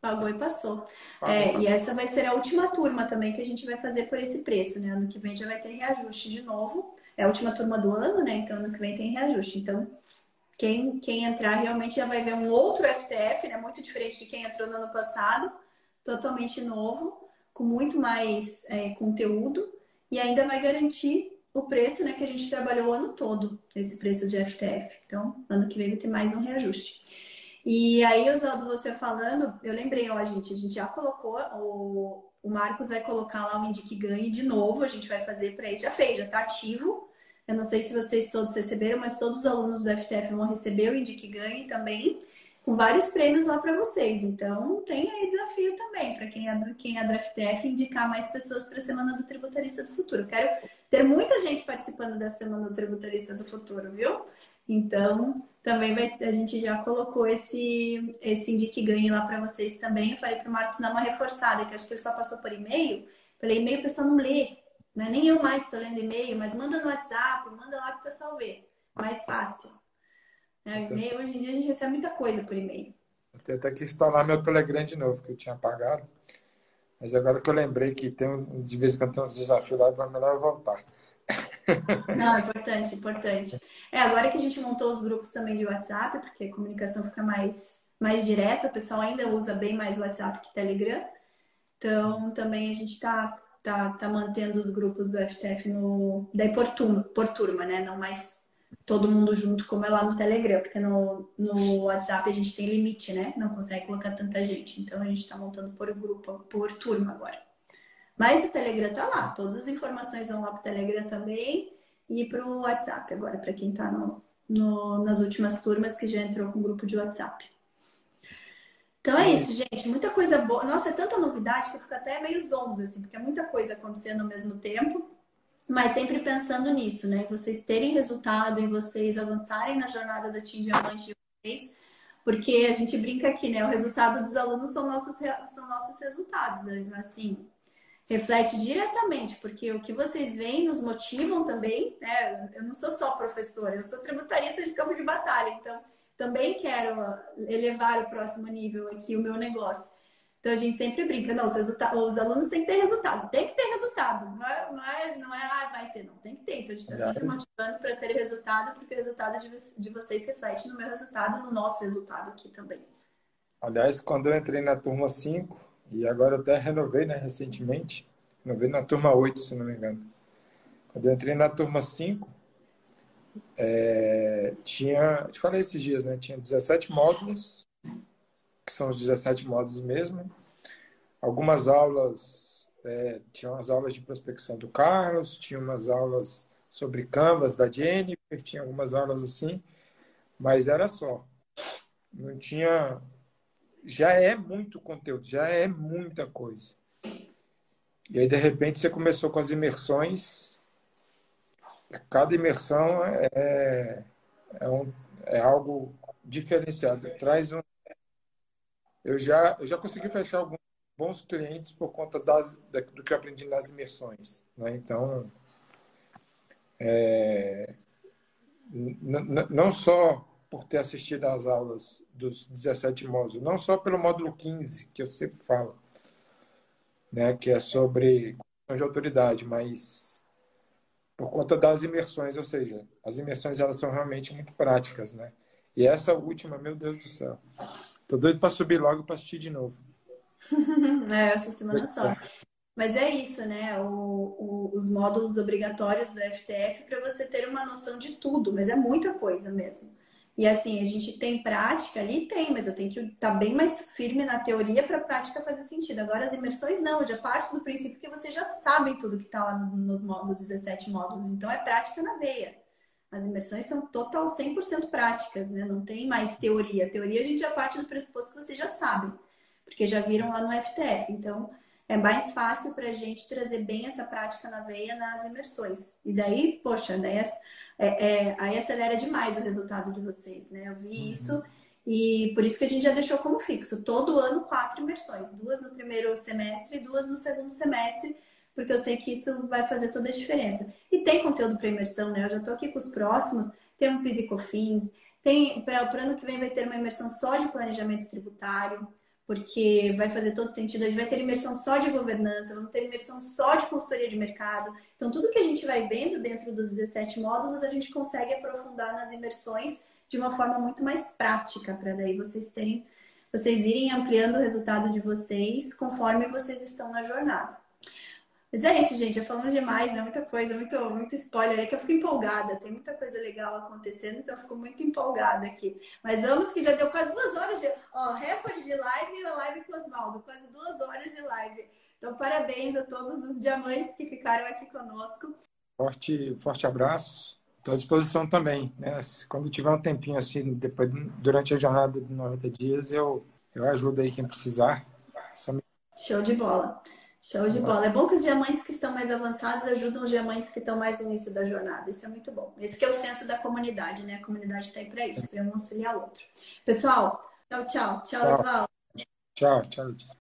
Pagou e passou. Pagou, é, e essa vai ser a última turma também que a gente vai fazer por esse preço, né? Ano que vem já vai ter reajuste de novo. É a última turma do ano, né? Então ano que vem tem reajuste. Então, quem, quem entrar realmente já vai ver um outro FTF, né? Muito diferente de quem entrou no ano passado, totalmente novo, com muito mais é, conteúdo e ainda vai garantir o preço né, que a gente trabalhou o ano todo, esse preço de FTF. Então, ano que vem vai ter mais um reajuste. E aí, Oswaldo, você falando, eu lembrei, ó, gente, a gente já colocou, o, o Marcos vai colocar lá o Indique Ganhe de novo, a gente vai fazer para isso, já fez, já está ativo. Eu não sei se vocês todos receberam, mas todos os alunos do FTF vão receber o Indique Ganhe também com vários prêmios lá para vocês. Então, tem aí desafio também para quem é, do, quem é do FTF indicar mais pessoas para a Semana do Tributarista do Futuro. quero ter muita gente participando da Semana do Tributarista do Futuro, viu? Então, também vai, a gente já colocou esse, esse Indique Ganhe lá para vocês também. Eu falei para o Marcos dar uma reforçada, que acho que ele só passou por e-mail. Falei, e-mail o pessoal não lê. Né? Nem eu mais estou lendo e-mail, mas manda no WhatsApp, manda lá para o pessoal ver. Mais fácil. É, então, e-mail, hoje em dia a gente recebe muita coisa por e-mail. Até até que instalar meu Telegram de novo, que eu tinha apagado. Mas agora que eu lembrei que tem de vez em quando tem uns desafios lá, é melhor eu voltar. Não, importante, importante. É, agora que a gente montou os grupos também de WhatsApp, porque a comunicação fica mais, mais direta, o pessoal ainda usa bem mais WhatsApp que Telegram. Então, também a gente está tá, tá mantendo os grupos do FTF no, daí por turma, por turma, né? Não mais todo mundo junto, como é lá no Telegram, porque no, no WhatsApp a gente tem limite, né? Não consegue colocar tanta gente. Então a gente está montando por grupo, por turma agora. Mas o Telegram tá lá, todas as informações vão lá pro Telegram também e pro WhatsApp agora, para quem tá no, no, nas últimas turmas que já entrou com o grupo de WhatsApp. Então é isso, gente. Muita coisa boa. Nossa, é tanta novidade que eu fico até meio zonza, assim, porque é muita coisa acontecendo ao mesmo tempo mas sempre pensando nisso, né? Vocês terem resultado e vocês avançarem na jornada do Team Diamante de vocês, porque a gente brinca aqui, né? O resultado dos alunos são nossos, são nossos resultados, né? assim, reflete diretamente, porque o que vocês veem nos motivam também, né? Eu não sou só professora, eu sou tributarista de campo de batalha, então também quero elevar o próximo nível aqui o meu negócio. Então a gente sempre brinca, não, os, os alunos têm que ter resultado, tem que ter resultado, não é, não é, não é ah, vai ter, não, tem que ter. Então a gente está sempre motivando para ter resultado, porque o resultado de, de vocês reflete no meu resultado, no nosso resultado aqui também. Aliás, quando eu entrei na turma 5, e agora até renovei né, recentemente, renovei na turma 8, se não me engano. Quando eu entrei na turma 5, é, tinha, te falei esses dias, né? Tinha 17 módulos que são os 17 módulos mesmo. Algumas aulas, é, tinham as aulas de prospecção do Carlos, tinha umas aulas sobre Canvas da Jennifer, tinha algumas aulas assim, mas era só. Não tinha. Já é muito conteúdo, já é muita coisa. E aí, de repente, você começou com as imersões. Cada imersão é, é, um, é algo diferenciado. Traz um. Eu já, eu já consegui fechar alguns bons clientes por conta das, do que eu aprendi nas imersões. Né? Então, é, não só por ter assistido às aulas dos 17 módulos, não só pelo módulo 15, que eu sempre falo, né, que é sobre de autoridade, mas por conta das imersões, ou seja, as imersões elas são realmente muito práticas, né? E essa última, meu Deus do céu, tô doido para subir logo para assistir de novo. é, essa semana só. Mas é isso, né? O, o, os módulos obrigatórios do FTF para você ter uma noção de tudo, mas é muita coisa mesmo. E assim, a gente tem prática ali? Tem, mas eu tenho que estar tá bem mais firme na teoria para a prática fazer sentido. Agora, as imersões não, já parte do princípio que vocês já sabem tudo que está lá nos módulos, 17 módulos. Então, é prática na veia. As imersões são total 100% práticas, né? Não tem mais teoria. teoria a gente já parte do pressuposto que vocês já sabem, porque já viram lá no FTF. Então, é mais fácil para a gente trazer bem essa prática na veia nas imersões. E daí, poxa, daí é, é, aí acelera demais o resultado de vocês, né? Eu vi uhum. isso e por isso que a gente já deixou como fixo. Todo ano, quatro imersões. Duas no primeiro semestre e duas no segundo semestre, porque eu sei que isso vai fazer toda a diferença. E tem conteúdo para imersão, né? Eu já estou aqui com os próximos. Tem um Pisicofins. Tem, para o ano que vem vai ter uma imersão só de planejamento tributário porque vai fazer todo sentido. A gente vai ter imersão só de governança, vamos ter imersão só de consultoria de mercado. Então, tudo que a gente vai vendo dentro dos 17 módulos, a gente consegue aprofundar nas imersões de uma forma muito mais prática, para daí vocês terem, vocês irem ampliando o resultado de vocês conforme vocês estão na jornada. Mas é isso, gente. Já falamos demais, né? Muita coisa, muito, muito spoiler. É que eu fico empolgada. Tem muita coisa legal acontecendo, então eu fico muito empolgada aqui. Mas vamos que já deu quase duas horas de. Ó, recorde de live e a live com o Oswaldo. Quase duas horas de live. Então, parabéns a todos os diamantes que ficaram aqui conosco. Forte, forte abraço. Estou à disposição também. Né? Quando tiver um tempinho assim, depois, durante a jornada de 90 dias, eu, eu ajudo aí quem precisar. Me... Show de bola. Show de bola. É bom que os diamantes que estão mais avançados ajudam os diamantes que estão mais no início da jornada. Isso é muito bom. Esse é o senso da comunidade, né? A comunidade está aí para isso, para um auxiliar o outro. Pessoal, tchau, tchau. Tchau, tchau. Tchau, tchau.